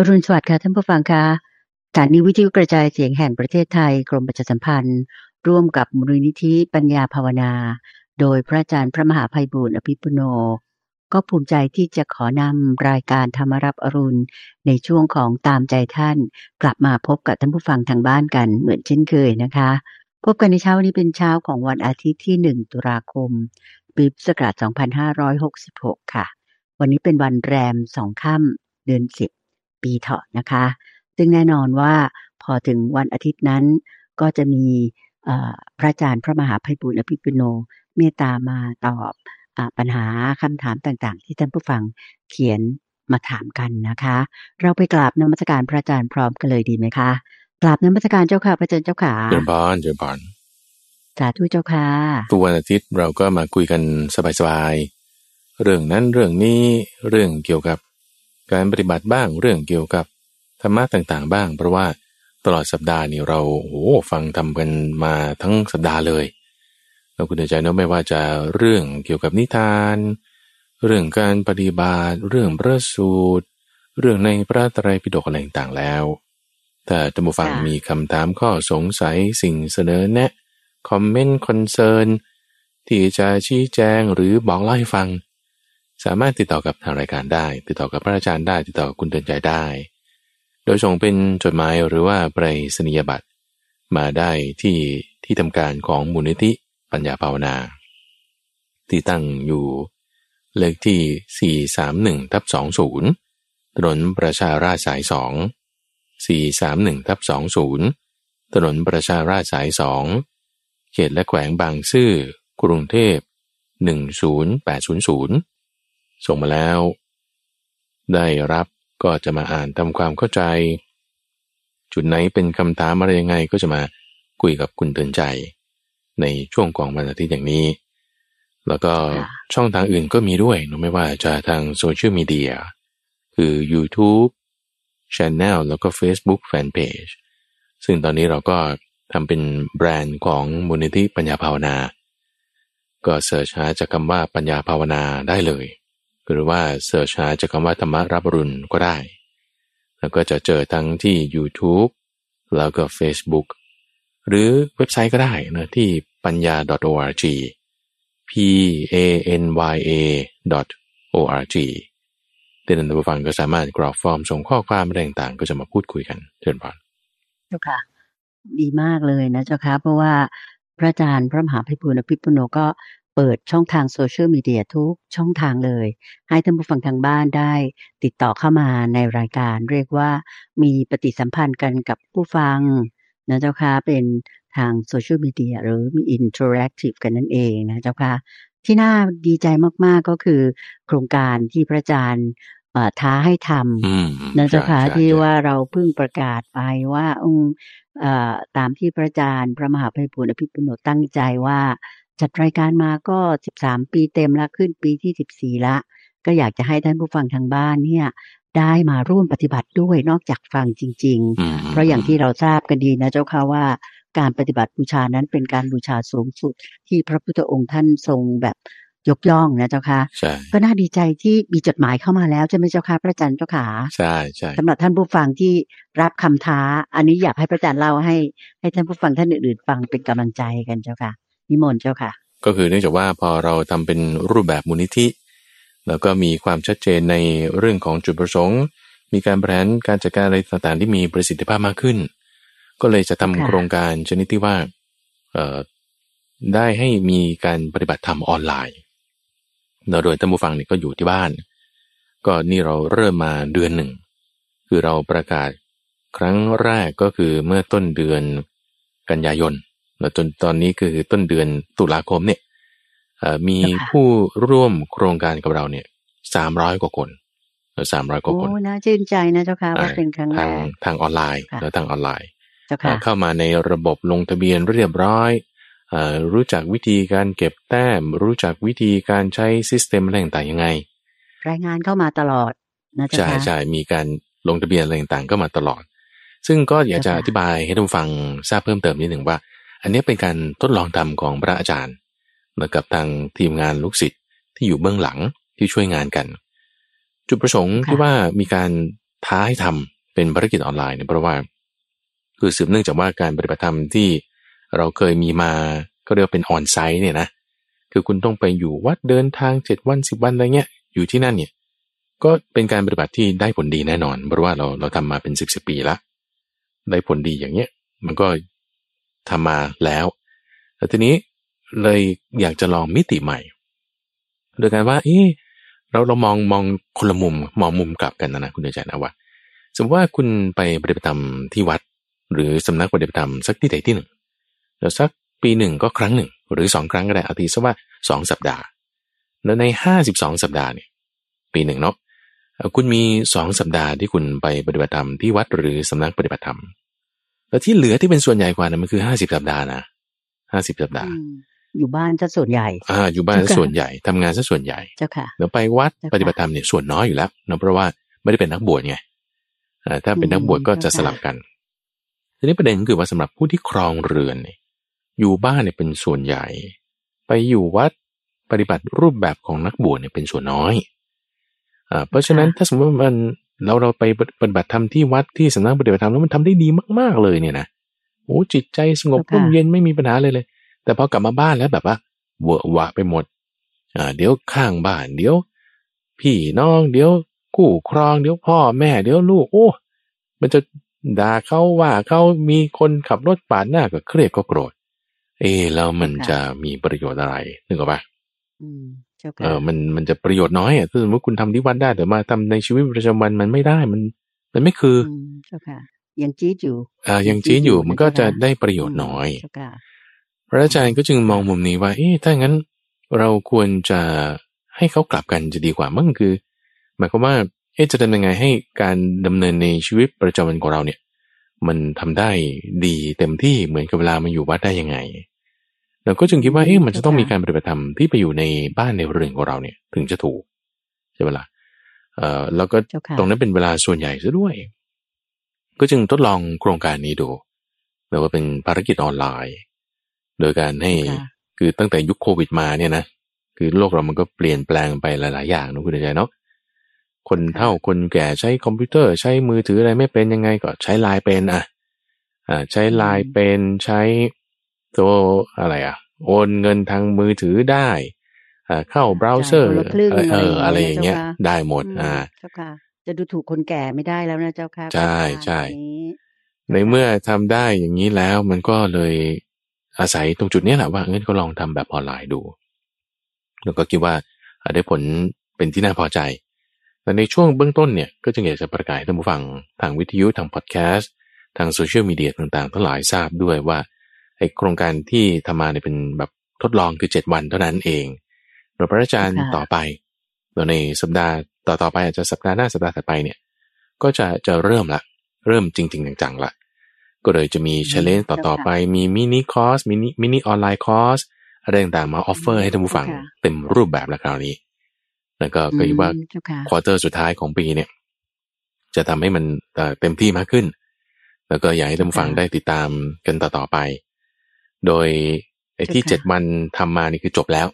อรุณสวัสดิ์ค่ะท่านผู้ฟังคะสถานีวิทยุกระจายเสียงแห่งประเทศไทยกรมประชาสัมพันธ์ ร่วมกับมูลนิธิปัญญาภาวนา โดยพระอาจารย์พระมหาภัยบูร์อภิปุโน ก็ภูมิใจที่จะขอนำรายการธรรมรับอรุณ ในช่วงของตามใจท่าน กลับมาพบกับท่านผู้ฟังทางบ้านกันเหมือนเช่นเคยนะคะ พบกันในเช้านี้เป็นเช้าของวันอาทิตย์ที่ 1 ตุลาคม ปีพุทธศักราช2566 ค่ะ วันนี้เป็นวันแรมสองค่ำเดือน10 ปีเถาะนะคะ ซึ่งแน่นอนว่าพอถึงวันอาทิตย์นั้นก็จะมีเอ่อพระอาจารย์พระมหาภัยบุญอภิปุโนเมตตามาตอบอาปัญหาคำถามต่างๆ ที่ท่านผู้ฟังเขียนมาถามกันนะคะ เราไปกราบนมัสการพระอาจารย์พร้อมกันเลยดีไหมคะกราบนมัสการเจ้าค่ะพระอาจารย์เจ้าขาเจริญพรเจริญพรสาธุเจ้าค่ะทุกวันอาทิตย์เราก็มาคุยกันสบายๆเรื่องนั้นเรื่องนี้เรื่องเกี่ยวกับ การปฏิบัติบ้างเรื่องเกี่ยวกับธรรมะต่างๆ บ้าง เพราะว่าตลอดสัปดาห์นี้เราโอ้โหฟังทำกันมาทั้งสัปดาห์เลยเราคุณใจเนาะไม่ว่าจะเรื่องเกี่ยวกับนิทาน เรื่องการปฏิบัติเรื่องพระสูตร เรื่องในพระไตรปิฎกอะไรต่างๆแล้ว ถ้าท่านผู้ฟังค่ะมีคำถามข้อสงสัยสิ่งเสนอแนะ comment concern ที่จะชี้แจงหรือบอกเล่าให้ฟัง สามารถติดต่อกับทางรายการได้ ติดต่อกับพระอาจารย์ได้ ติดต่อกับคุณเตือนใจได้ โดยส่งเป็นจดหมายหรือว่าไปรษณียบัตรมาได้ที่ที่ทำการของมูลนิธิปัญญาภาวนา ที่ตั้งอยู่เลขที่ 431ทับ20 ถนนประชาราษฎร์สาย 2 431ทับ20 ถนนประชาราษฎร์สาย 2 เขตและแขวงบางซื่อ กรุงเทพ 10800 ส่งมาแล้ว ได้รับก็จะมาอ่านทำความเข้าใจ จุดไหนเป็นคำถามอะไรยังไงก็จะมาคุยกับคุณเตือนใจ ในช่วงของวันอาทิตย์อย่างนี้ แล้วก็ค่ะช่องทางอื่นก็มีด้วยเนอะไม่ว่าจะทางโซเชียลมีเดียคือ YouTube Channel แล้วก็ Facebook Fanpage ซึ่งตอนนี้เราก็ทำเป็นแบรนด์ของมูลนิธิปัญญาภาวนา ก็เสิร์ชหาจากคำว่าปัญญาภาวนาได้เลย หรือว่าเสิร์ชหาจากคำว่าธรรมรับรุณก็ได้ แล้วก็จะเจอทั้งที่ YouTube แล้วก็ Facebook หรือเว็บไซต์ก็ได้นะที่ปัญญา .org p a n y a .org เดนนันผู้ฟังก็สามารถกรอกฟอร์มส่งข้อความอะไรต่างๆ ก็จะมาพูดคุยกันเชิญพรเจ้าค่ะ ดีมากเลยนะเจ้าค่ะเพราะว่าพระอาจารย์พระมหาภัยบูลย์อภิปุโนก็ เปิดช่องทางโซเชียลมีเดียทุกช่องทางเลย ให้ท่านผู้ฟังทางบ้านได้ ติดต่อเข้ามาในรายการ เรียกว่ามีปฏิสัมพันธ์กันกับผู้ฟังนะเจ้าค่ะเป็นทางโซเชียลมีเดียหรือมี interactive กันนั่นเองนะเจ้าค่ะที่น่าดีใจมาก ๆ ก็คือ โครงการที่พระอาจารย์เอ่อท้าให้ทำอืมนะเจ้าค่ะใช่ใช่ที่ใช่ว่าเราเพิ่งประกาศไปว่าองค์เอ่อตามที่พระอาจารย์พระมหาไพบูลย์อภิปุณโณตั้งใจว่า จัดรายการมาก็ 13 ปีเต็มละขึ้นปีที่ 14 ละ ก็อยากจะให้ท่านผู้ฟังทางบ้านเนี่ยได้มาร่วมปฏิบัติด้วยนอกจากฟังจริงอืมๆเพราะอย่างที่เราทราบกันดีนะเจ้าค่ะว่าการปฏิบัติบูชานั้นเป็นการบูชาสูงสุดที่พระพุทธองค์ท่านทรงแบบยกย่องนะเจ้าค่ะใช่ก็น่าดีใจที่มีจดหมายเข้ามาแล้วใช่ไหมเจ้าค่ะพระอาจารย์เจ้าขาใช่ใช่สำหรับท่านผู้ฟังที่รับคำท้า อันนี้อยากให้พระอาจารย์เล่าให้ ให้ท่านผู้ฟังท่านอื่นๆ ฟังเป็นกำลังใจกันเจ้าค่ะ นิมนต์เจ้าค่ะ ก็คือเนื่องจากว่าพอเราทำเป็นรูปแบบมูลนิธิ แล้วก็มีความชัดเจนในเรื่องของจุดประสงค์ มีการแผนการจัดการอะไรต่างๆ ที่มีประสิทธิภาพมากขึ้น ก็เลยจะทำค่ะโครงการชนิดที่ว่าเได้ให้มีการปฏิบัติธรรมออนไลน์เราโดยท่านผู้ฟังเนี่ยก็อยู่ที่บ้าน ก็นี่เราเริ่มมาเดือนหนึ่ง คือเราประกาศครั้งแรกก็คือเมื่อต้นเดือนกันยายน แล้วจนตอนนี้คือต้นเดือนตุลาคมเนี่ยเอ่อมีเจ้าค่ะผู้ร่วมโครงการกับเราเนี่ยสามร้อยกว่าคนสามร้อยกว่าโอ้คนน่าชื่นใจนะเจ้าค่ะว่าอ่าเป็นครั้งแรทางกทางออนไลน์ค่ะแล้วทางออนไลน์เจ้าค่ะเข้ามาในระบบลงทะเบียนเรียบร้อยเอ่อรู้จักวิธีการเก็บแต้ม รู้จักวิธีการใช้ซิสเต็มอะไรต่างๆยังไง รายงานเข้ามาตลอดนะเจ้าใช่ค่ะใช่มีการลงทะเบียนอะไรต่างๆก็มาตลอด ซึ่งก็อยากจะเจ้าค่ะอธิบายให้ท่านผู้ฟังทราบเพิ่มเติมนิดหนึ่งว่า อันนี้เป็นการทดลองทำของพระอาจารย์กับทางทีมงานลูกศิษย์ที่อยู่เบื้องหลังที่ช่วยงานกัน จุดประสงค์ที่ว่ามีการท้าให้ทำเป็นภารกิจออนไลน์เนี่ยเพราะว่า คือสืบเนื่องจากว่าการปฏิบัติธรรมที่เราเคยมีมาก็เรียกว่าเป็นออนไซต์เนี่ยนะคือคุณต้องไปอยู่วัดเดินทางเจ็ดวันสิบวันอะไรเงี้ยอยู่ที่นั่นเนี่ยก็เป็นการปฏิบัติที่ได้ผลดีแน่นอน เพราะว่าเราเราทำมาเป็นสิบสิบปีละได้ผลดีอย่างเงี้ย มันก็ ทำมาแล้วแต่ทีนี้เลยอยากจะลองมิติใหม่ โดยการว่า เออเราเรามองมองคนละมุมมองมุมกลับกันนะนะคุณเดชนะว่า สมมติว่าคุณไปปฏิบัติธรรมที่วัด หรือสำนักปฏิบัติธรรมสักที่ใดที่หนึ่งแล้วสักปีหนึ่งก็ครั้งหนึ่ง หรือสองครั้งก็ได้อาทิตย์สักว่าสองสัปดาห์ แล้วในห้าสิบสองสัปดาห์เนี่ยปีหนึ่งเนาะคุณมีสองสัปดาห์ที่คุณไปปฏิบัติธรรมที่วัดหรือสำนักปฏิบัติธรรม แล้วที่เหลือที่เป็นส่วนใหญ่กว่านั้นมันคือห้าสิบสัปดาห์นะห้าสิบสัปดาห์ อยู่บ้านซะส่วนใหญ่ อ่า อยู่บ้านซะส่วนใหญ่ทำงานซะส่วนใหญ่ เจ้าค่ะเดี๋ยวไปวัดปฏิบัติธรรมเนี่ยส่วนน้อยอยู่แล้วเนาะเพราะว่าไม่ได้เป็นนักบวชไงอ่าถ้าเป็นนักบวชก็จะสลับกัน ทีนี้ประเด็นคือว่าสำหรับผู้ที่ครองเรือนเนี่ยอยู่บ้านเนี่ยเป็นส่วนใหญ่ ไปอยู่วัดปฏิบัติรูปแบบของนักบวชเนี่ยเป็นส่วนน้อยอ่าเพราะฉะนั้นถ้าสมมติมัน เราเราไปปฏิบัติธรรมที่วัดที่สำนักปฏิบัติธรรมแล้วมันทำได้ดีมาก ๆเลยเนี่ยนะโอ้จิตใจสงบร่มเย็นไม่มีปัญหาเลยเลย แต่พอกลับมาบ้านแล้วแบบว่าเวอะวะไปหมดอ่าเดี๋ยวข้างบ้าน เดี๋ยวพี่น้องเดี๋ยวคู่ครองเดี๋ยวพ่อแม่เดี๋ยวลูกโอ้มันจะด่าเขาว่าเขามีคนขับรถปาดหน้าก็เครียดก็โกรธ เออแล้วมันจะมีประโยชน์อะไรนึกออกปะ เจ้าเอค่ะอมันมันจะประโยชน์น้อยอะถ้าสมมติคุณทำที่วัดได้แต่มาทำในชีวิตประจำวันมันไม่ได้มัน มันไม่คืออืมเจ้าค่ะยังจี๊ดอยู่อ่ายังจี้อยู่มันก็จะได้ประโยชน์น้อยเจ้าค่ะพระอาจารย์ก็จึงมองมุมนี้ว่า เอ๊ะถ้างั้น เราควรจะให้เขากลับกันจะดีกว่ามั้งคือ หมายความว่าเอ๊ะจะทำยังไงให้การดำเนินในชีวิตประจำวันของเราเนี่ย มันทำได้ดีเต็มที่เหมือนกับเวลามาอยู่วัดได้ยังไง เราก็จึงคิดว่าเอ๊ะมันจะต้องมีการปฏิบัติธรรมที่ไปอยู่ในบ้านในเรือนของเราเนี่ย ถึงจะถูกใช่ไหมล่ะเอ่อแล้วก็เจ้าค่ะตรงนั้นเป็นเวลาส่วนใหญ่ซะด้วย ก็จึงทดลองโครงการนี้ดูแปลว่าเป็นภารกิจออนไลน์ โดยการให้ค่ะคือตั้งแต่ยุคโควิดมาเนี่ยนะคือโลกเรามันก็เปลี่ยนแปลงไปหลาย ๆ อย่างนะคุณใจเนาะคนเฒ่าคนแก่ใช้คอมพิวเตอร์ใช้มือถืออะไรไม่เป็นยังไงก็ใช้ไลน์เป็นอะอ่าใช้ไลน์เป็นใช้ ตัวอะไรอะ โอนเงินทางมือถือได้อ่าเข้าเบราว์เซอร์จ่ายคนละครึ่งเอออะไรอย่างเงี้ยอะไรอย่างเงี้ย ได้หมดอืมอ่าเจ้าค่ะ จะดูถูกคนแก่ไม่ได้แล้วนะเจ้าค่ะ ใช่ใช่ประมาณนี้ในเมื่อทำได้อย่างนี้แล้วมันก็เลยอาศัยตรงจุดนี้แหละว่างั้นก็ลองทำแบบออนไลน์ดู แล้วก็คิดว่าอ่าได้ผลเป็นที่น่าพอใจ แต่ในช่วงเบื้องต้นเนี่ย ก็จึงอยากจะประกาศให้ท่านผู้ฟังทางวิทยุทางพอดแคสต์ทางโซเชียลมีเดียต่างๆ ทั้งหลายทราบด้วยว่า ไอโครงการที่ทำมาเนี่ยเป็นแบบทดลองคือ7วันเท่านั้นเองเราพระอาจารย์ค่ะต่อไปเราในสัปดาห์ต่อๆไปอาจจะสัปดาห์หน้าสัปดาห์ถัดไปเนี่ยก็จะจะเริ่มละเริ่มจริงๆจังๆละก็เลยจะมีอืม challenge ต่อๆไปมี mini course mini mini online course อะไรต่างๆมา offer ให้ท่านผู้ฟังค่ะเต็มรูปแบบแล้วคราวนี้ แล้วก็ก็คิดว่าอืมเจ้าค่ะ quarter สุดท้ายของปีเนี่ย จะทำให้มันเอ่อเต็มที่มากขึ้น แล้วก็อยากให้ท่านผู้ฟังค่ะได้ติดตามกันต่อๆไป โดยไอ้ที่ค่ะเจ็ดวันทำมานี่คือจบแล้ว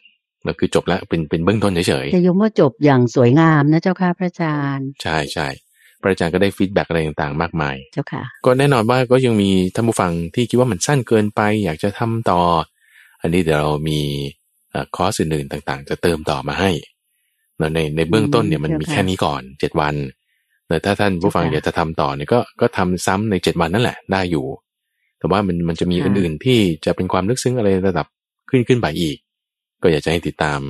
แล้วคือจบแล้วเป็นเป็นเบื้องต้นเฉยๆจะยมว่าจบอย่างสวยงามนะเจ้าค่ะพระอาจารย์ ใช่ใช่พระอาจารย์ก็ได้ feedback อะไรต่างๆ มากมาย เจ้าค่ะ ก็แน่นอนว่าก็ยังมีท่านผู้ฟังที่คิดว่ามันสั้นเกินไป อยากจะทำต่อ อันนี้เดี๋ยวเรามีเอ่อคอร์สอื่นๆต่างๆ จะเติมต่อมาให้แล้วในในเบื้องต้นเนี่ยมันมีเจ้าค่ะแค่นี้ก่อนเจ็ดวันแต่ถ้าท่านผู้ฟังเจ้าค่ะอยากจะทำต่อเนี่ยก็ก็ทำซ้ำในเจ็ดวันนั่นแหละได้อยู่ แต่ว่ามันมันจะมีค่ะอื่นๆที่จะเป็นความลึกซึ้งอะไรระดับขึ้นขึ้นไปอีก ก็อยากจะให้ติดตาม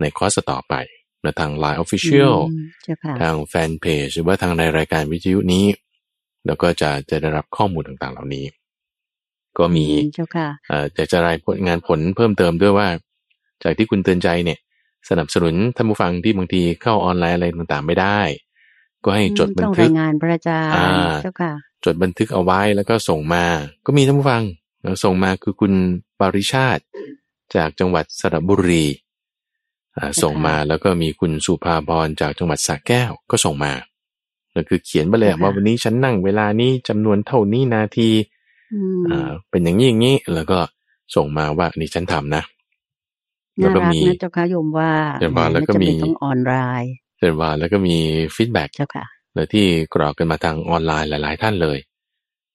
ในคอร์สต่อไปและทาง Line Official อืมเจ้าค่ะทางแฟนเพจหรือว่าทางในรายการวิทยุนี้ แล้วก็จะจะได้รับข้อมูลต่างๆเหล่านี้ ก็มีอืเจ้าค่ะเอ่อจะจะรายงานผลเพิ่มเติมด้วยว่า จากที่คุณเตือนใจเนี่ย สนับสนุนท่านผู้ฟังที่บางทีเข้าออนไลน์อะไรต่างๆไม่ได้ ก็ให้จดบันต้องทึรากยงานพระอาจารอ่าย์เจ้าค่ะ จดบันทึกเอาไว้แล้วก็ส่งมา ก็มีท่านผู้ฟังแล้วส่งมาคือคุณปาริชาติ จากจังหวัดสระบุรีอ่าค่ะส่งมาแล้วก็มีคุณสุภาพรจากจังหวัดสระแก้วก็ส่งมาแล้วคือเขียนไปเลยว่าวันนี้ฉันนั่งเวลานี้จำนวนเท่านี้นาทีอืมอ่าเป็นอย่างนี้อย่างนี้แล้วก็ส่งมาว่านี่ฉันทำนะแล้วน่าก็รักมีนะเจ้าค่ะโยมว่าเจ้าค่ะแล้วก็น่าจะมีเป็นต้องออนไลน์ เสร็จว่าแล้วก็มีฟีดแบ็กเจ้าค่ะหรือที่กรอกกันมาทางออนไลน์หลาย ๆ ท่านเลย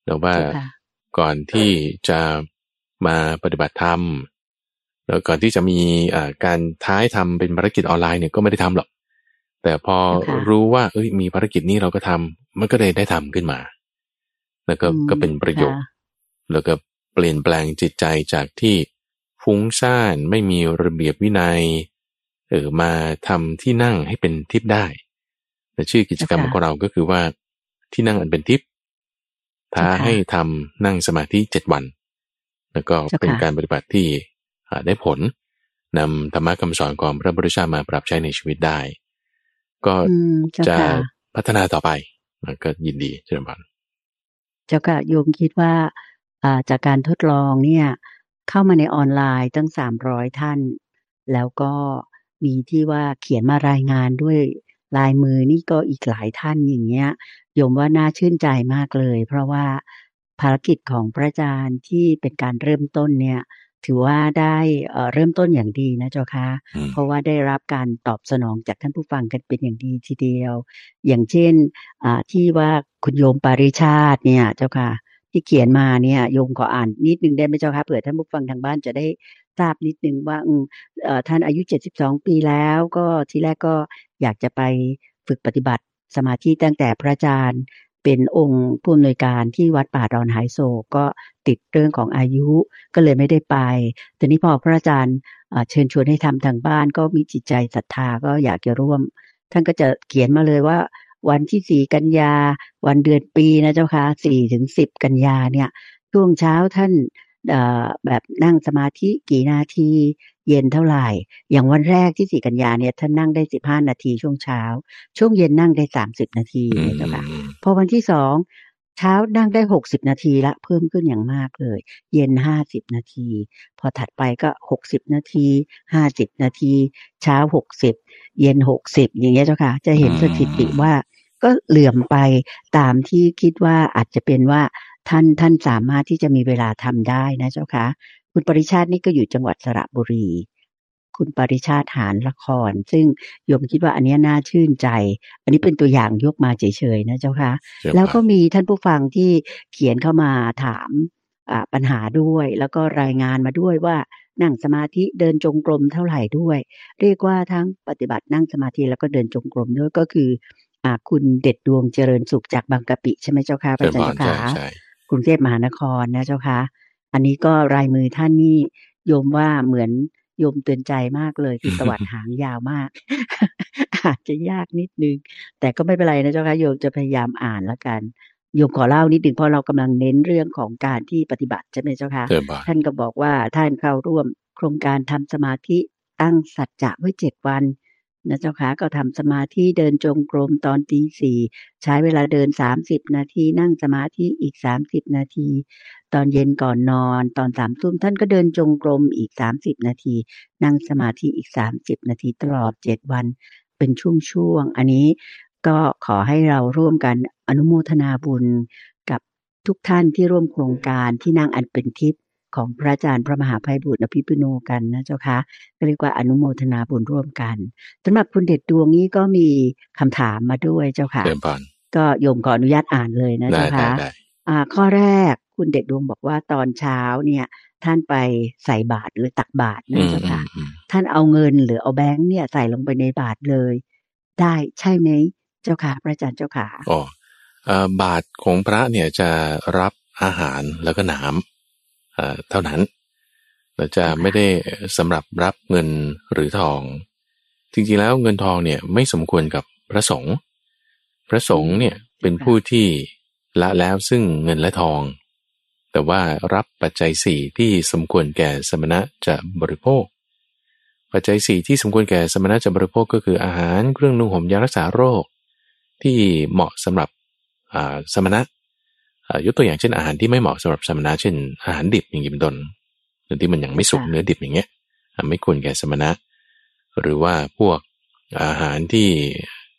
แต่ว่าเจ้าค่ะก่อนที่จะมาปฏิบัติธรรมแล้วก่อนที่จะมีอ่าการท้ายทำเป็นภารกิจออนไลน์เนี่ยก็ไม่ได้ทำหรอก แต่พอเจ้าค่ะรู้ว่าเอ้ยมีภารกิจนี้เราก็ทำมันก็เลยได้ทำขึ้นมา แล้วก็อืมก็เป็นประโยชน์ค่ะแล้วก็เปลี่ยนแปลงจิตใจจากที่ฟุ้งซ่านไม่มีระเบียบวินัย เออมาทำที่นั่งให้เป็นทิพย์ได้แต่ชื่อกิจกรรมค่ะของเราก็คือว่าที่นั่งอันเป็นทิพย์ท้าเจ้าค่ะให้ทำนั่งสมาธิเจ็ดวัน แล้วก็เจ้าค่ะเป็นการปฏิบัติที่อ่าได้ผลนำธรรมะคำสอนของพระพุทธเจ้ามาปรับใช้ในชีวิตได้ ก็อืมเจ้าจะค่ะพัฒนาต่อไปนะก็ยินดีเจริญพรเจ้าค่ะโยมคิดว่าอ่าจากการทดลองเนี่ย เข้ามาในออนไลน์ตั้งสามร้อยท่าน แล้วก็ มีที่ว่าเขียนมารายงานด้วยลายมือนี่ก็อีกหลายท่านอย่างเงี้ยโยมว่าน่าชื่นใจมากเลย เพราะว่าภารกิจของพระอาจารย์ที่เป็นการเริ่มต้นเนี่ย ถือว่าได้เอ่อเริ่มต้นอย่างดีนะเจ้าค่ะอืมเพราะว่าได้รับการตอบสนองจากท่านผู้ฟังกันเป็นอย่างดีทีเดียว อย่างเช่นอ่าที่ว่าคุณโยมปาริชาติเนี่ยเจ้าค่ะที่เขียนมาเนี่ยโยมขออ่านนิดนึงได้ไหมเจ้าค่ะเผื่อท่านผู้ฟังทางบ้านจะได้ ทราบนิดนึงว่าอืมเอ่อท่านอายุ 72 ปีแล้ว ก็ทีแรกก็อยากจะไปฝึกปฏิบัติสมาธิตั้งแต่พระอาจารย์เป็นองค์ผู้อำนวยการที่วัดป่าดอนหายโศกก็ติดเรื่องของอายุก็เลยไม่ได้ไป แต่นี้พอพระอาจารย์เชิญชวนให้ทำทางบ้านก็มีจิตใจศรัทธาก็อยากจะร่วม ท่านก็จะเขียนมาเลยว่า วันที่สี่กันยา วันเดือนปีนะเจ้าค่ะสี่ถึงสิบกันยาเนี่ยช่วงเช้าท่าน แบบนั่งสมาธิกี่นาทีเย็นเท่าไหร่ อย่างวันแรกที่สี่กันยาเนี่ยท่านนั่งได้สิบห้านาทีช่วงเช้า ช่วงเย็นนั่งได้สามสิบนาทีอืมเนี่ยเจ้าค่ะอืมพอวันที่สองเช้านั่งได้หกสิบนาทีละเพิ่มขึ้นอย่างมากเลย เย็นห้าสิบนาที พอถัดไปก็หกสิบนาทีห้าสิบนาที เช้าหกสิบเย็นหกสิบอย่างเงี้ยเจ้าค่ะ จะเห็นสถิติว่าก็เหลื่อมไปตามที่คิดว่าอาจจะเป็นว่า ท่านท่านสามารถที่จะมีเวลาทำได้นะเจ้าค่ะคุณปริชาตินี่ก็อยู่จังหวัดสระบุรี คุณปริชาติหารละคร ซึ่งโยมคิดว่าอันเนี้ยน่าชื่นใจ อันนี้เป็นตัวอย่างยกมาเฉยๆนะเจ้าค่ะเจริญพรแล้วก็มีท่านผู้ฟังที่เขียนเข้ามาถามอ่าปัญหาด้วย แล้วก็รายงานมาด้วยว่านั่งสมาธิเดินจงกรมเท่าไหร่ด้วย เรียกว่าทั้งปฏิบัตินั่งสมาธิแล้วก็เดินจงกรมด้วยก็คืออ่าคุณเด็ดดวงเจริญสุขจากบางกะปิใช่ไหมเจ้าค่ะพเจริระญอาจารพย์รเจ้าใช่ค่ะใช่ กรุงเทพมหานครนะเจ้าค่ะอันนี้ก็รายมือท่านนี่โยมว่าเหมือนโยมเตือนใจมากเลยคือตวัดหางยาวมาก อาจจะยากนิดนึง แต่ก็ไม่เป็นไรนะเจ้าค่ะโยมจะพยายามอ่านแล้วกันโยมขอเล่านิดนึงเพราะเรากำลังเน้นเรื่องของการที่ปฏิบัติใช่ไหมเจ้าค่ะเจริญพรท่านก็บอกว่าท่านเข้าร่วมโครงการทำสมาธิตั้งสัจจะไว้เจ็ดวัน นะเจ้าค่ะก็ทำสมาธิเดินจงกรมตอนตีสี่ใช้เวลาเดินสามสิบนาที นั่งสมาธิอีกสามสิบนาที ตอนเย็นก่อนนอน ตอนสามทุ่มท่านก็เดินจงกรมอีกสามสิบนาที นั่งสมาธิอีกสามสิบนาทีตลอดเจ็ดวันเป็นช่วงๆอันนี้ก็ขอให้เราร่วมกันอนุโมทนาบุญกับทุกท่านที่ร่วมโครงการที่นั่งอันเป็นทิพย์ ของพระอาจารย์พระมหาภัยบุตรอภิปุโนกันนะเจ้าคะก็เรียกว่าอนุโมทนาบุญร่วมกันสำหรับคุณเด็ดดวงนี้ก็มีคำถามมาด้วยเจ้าค่ะเจริญพรก็โยมขออนุญาตอ่านเลยนะได้เจ้าได้ค่ะได้อ่าข้อแรกคุณเด็ดดวงบอกว่าตอนเช้าเนี่ยท่านไปใส่บาตรหรือตักบาตรอืนะมเจ้าอืค่ะมอืมท่านเอาเงินหรือเอาแบงค์เนี่ยใส่ลงไปในบาตรเลย ได้ใช่ไหมเจ้าค่ะ พระอาจารย์เจ้าค่ะอ๋อเอ่อบาทของพระเนี่ยจะรับอาหารแล้วก็น้ำ เท่านั้นเราจะไม่ได้สำหรับรับเงินหรือทอง จริงๆแล้วเงินทองเนี่ยไม่สมควรกับพระสงฆ์พระสงฆ์เนี่ยเป็นผู้ที่ละแล้วซึ่งเงินและทอง แต่ว่ารับปัจจัยสี่ที่สมควรแก่สมณะจะบริโภค ปัจจัยสี่ที่สมควรแก่สมณะจะบริโภคก็คืออาหารเครื่องนุ่งห่มยารักษาโรค ที่เหมาะสำหรับสมณะ ยกตัวอย่างเช่นอาหารที่ไม่เหมาะสำหรับสมณะเช่น อาหารดิบอย่างนี้เป็นต้นหรือที่มันยังไม่สุกค่ะเนื้อดิบอย่างเงี้ยอะไม่ควรแก่สมณะ หรือว่าพวกอาหารที่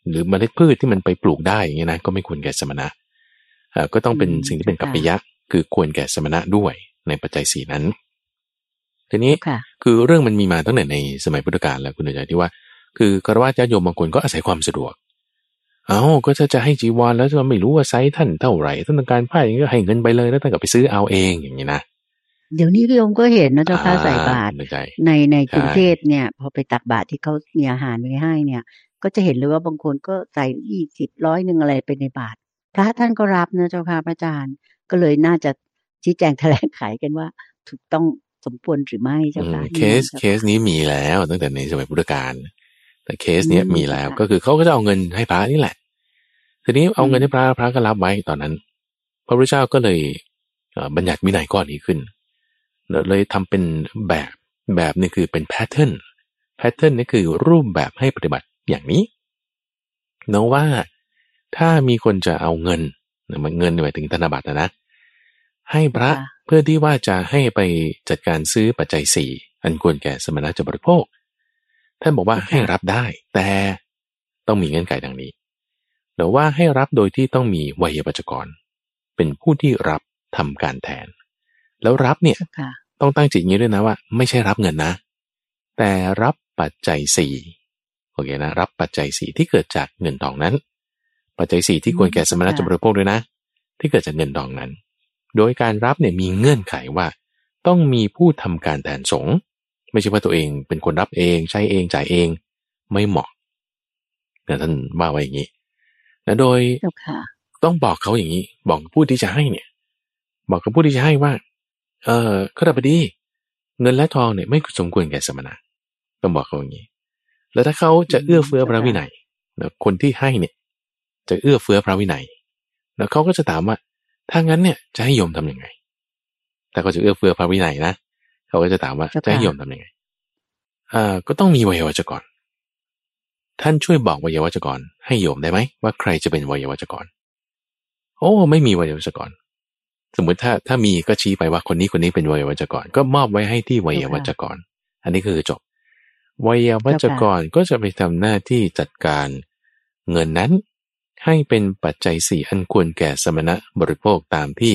หรือเมล็ดพืชที่มันไปปลูกได้อย่างเงี้ยนะก็ไม่ควรแก่สมณะอ่าก็ต้องเป็นอืมสิ่งที่เป็นกัปค่ะปยะคือควรแก่สมณะด้วยในปัจจัยสี่นั้นทีนี้ค่ะคือเรื่องมันมีมาตั้งแต่ในสมัยพุทธกาลแล้วคุณอาจารย์ที่ว่า คือคารวะญาติโยมบางคนก็อาศัยความสะดวก เอาก็จะจะให้จีวรแล้วจะไม่รู้ว่าไซส์ท่านเท่าไหร่ท่านต้องการผ้าอย่างนี้ก็ให้เงินไปเลยแล้วท่านก็ไปซื้อเอาเองอย่างนี้นะเดี๋ยวนี้โยมก็เห็นนะเจ้าค่ะอ่าใส่บาตรไม่ใช่ในในใช่กรุงเทพเนี่ย พอไปตักบาตรที่เขามีอาหารไว้ให้เนี่ย ก็จะเห็นเลยว่าบางคนก็ใส่ยี่สิบร้อยหนึ่งอะไรไปในบาตรพระท่านก็รับนะเจ้าค่ะพระอาจารย์ก็เลยน่าจะชี้แจงแถลงไขกันว่า ถูกต้องสมควรหรือไม่เจ้าอืมค่ะเคสเคสนี้มีแล้วตั้งแต่ในสมัยพุทธกาล แต่เคสเนี้ยอืมมีแล้วค่ะก็คือเขาก็จะเอาเงินให้พระนี่แหละ ทีนี้เอาเงินให้พระพระก็รับไว้ตอนนั้น พระพุทธเจ้าก็เลยเอ่อบัญญัติวินัยก้อนนี้ขึ้น เลยทำเป็นแบบแบบนี่คือเป็น pattern pattern นี่คือรูปแบบให้ปฏิบัติอย่างนี้เนาะว่าถ้ามีคนจะเอาเงินเนี่ยมันเงินหมายถึงธนบัตรนะนะ ให้พระค่ะเพื่อที่ว่าจะให้ไปจัดการซื้อปัจจัยสี่อันควรแก่สมณะจะบริโภค ท่านบอกว่าค่ะให้รับได้ แต่ต้องมีเงื่อนไขดังนี้หรือว่าให้รับโดยที่ต้องมีวัยวัจกร เป็นผู้ที่รับทำการแทน แล้วรับเนี่ยเจ้าค่ะต้องตั้งจิตอย่างนี้ด้วยนะว่า ไม่ใช่รับเงินนะ แต่รับปัจจัยสี่โอเคนะ รับปัจจัยสี่ที่เกิดจากเงินทองนั้น ปัจจัยสี่ที่ควรแก่สมณะจะบริโภคด้วยนะ ที่เกิดจากเงินทองนั้น โดยการรับเนี่ยมีเงื่อนไขว่า ต้องมีผู้ทำการแทนสงฆ์ ไม่ใช่ว่าตัวเองเป็นคนรับเองใช้เองจ่ายเองไม่เหมาะนะท่านว่าไว้อย่างนี้นะโดยเจ้าค่ะต้องบอกเขาอย่างนี้ บอกกับผู้ที่จะให้เนี่ย บอกกับผู้ที่จะให้ว่า เออข้าราชดี เงินและทองเนี่ยไม่สมควรแก่สมณะต้องบอกเขาอย่างนี้ แล้วถ้าเขาจะเอื้อเฟื้อพระวินัยนะคนที่ให้เนี่ย จะเอื้อเฟื้อพระวินัย แล้วเขาก็จะถามว่าถ้างั้นเนี่ยจะให้โยมทำยังไงถ้าเขาจะเอื้อเฟื้อพระวินัยนะ เขาก็จะถามว่าเจ้าค่ะจะให้โยมทำยังไงอ่าก็ต้องมีวัยวัจกร ท่านช่วยบอกวัยวัจกร ให้โยมได้ไหมว่าใครจะเป็นวัยวัจกร โอ้ ไม่มีวัยวัจกร สมมุติถ้าถ้ามีก็ชี้ไปว่าคนนี้คนนี้เป็นวัยวัจกร ก็มอบไว้ให้ที่วัยวัจกร อันนี้คือจบ วัยวัจกรก็จะไปทำหน้าที่จัดการเงินนั้นให้เป็นปัจจัยสี่อันควรแก่สมณะบริโภคตามที่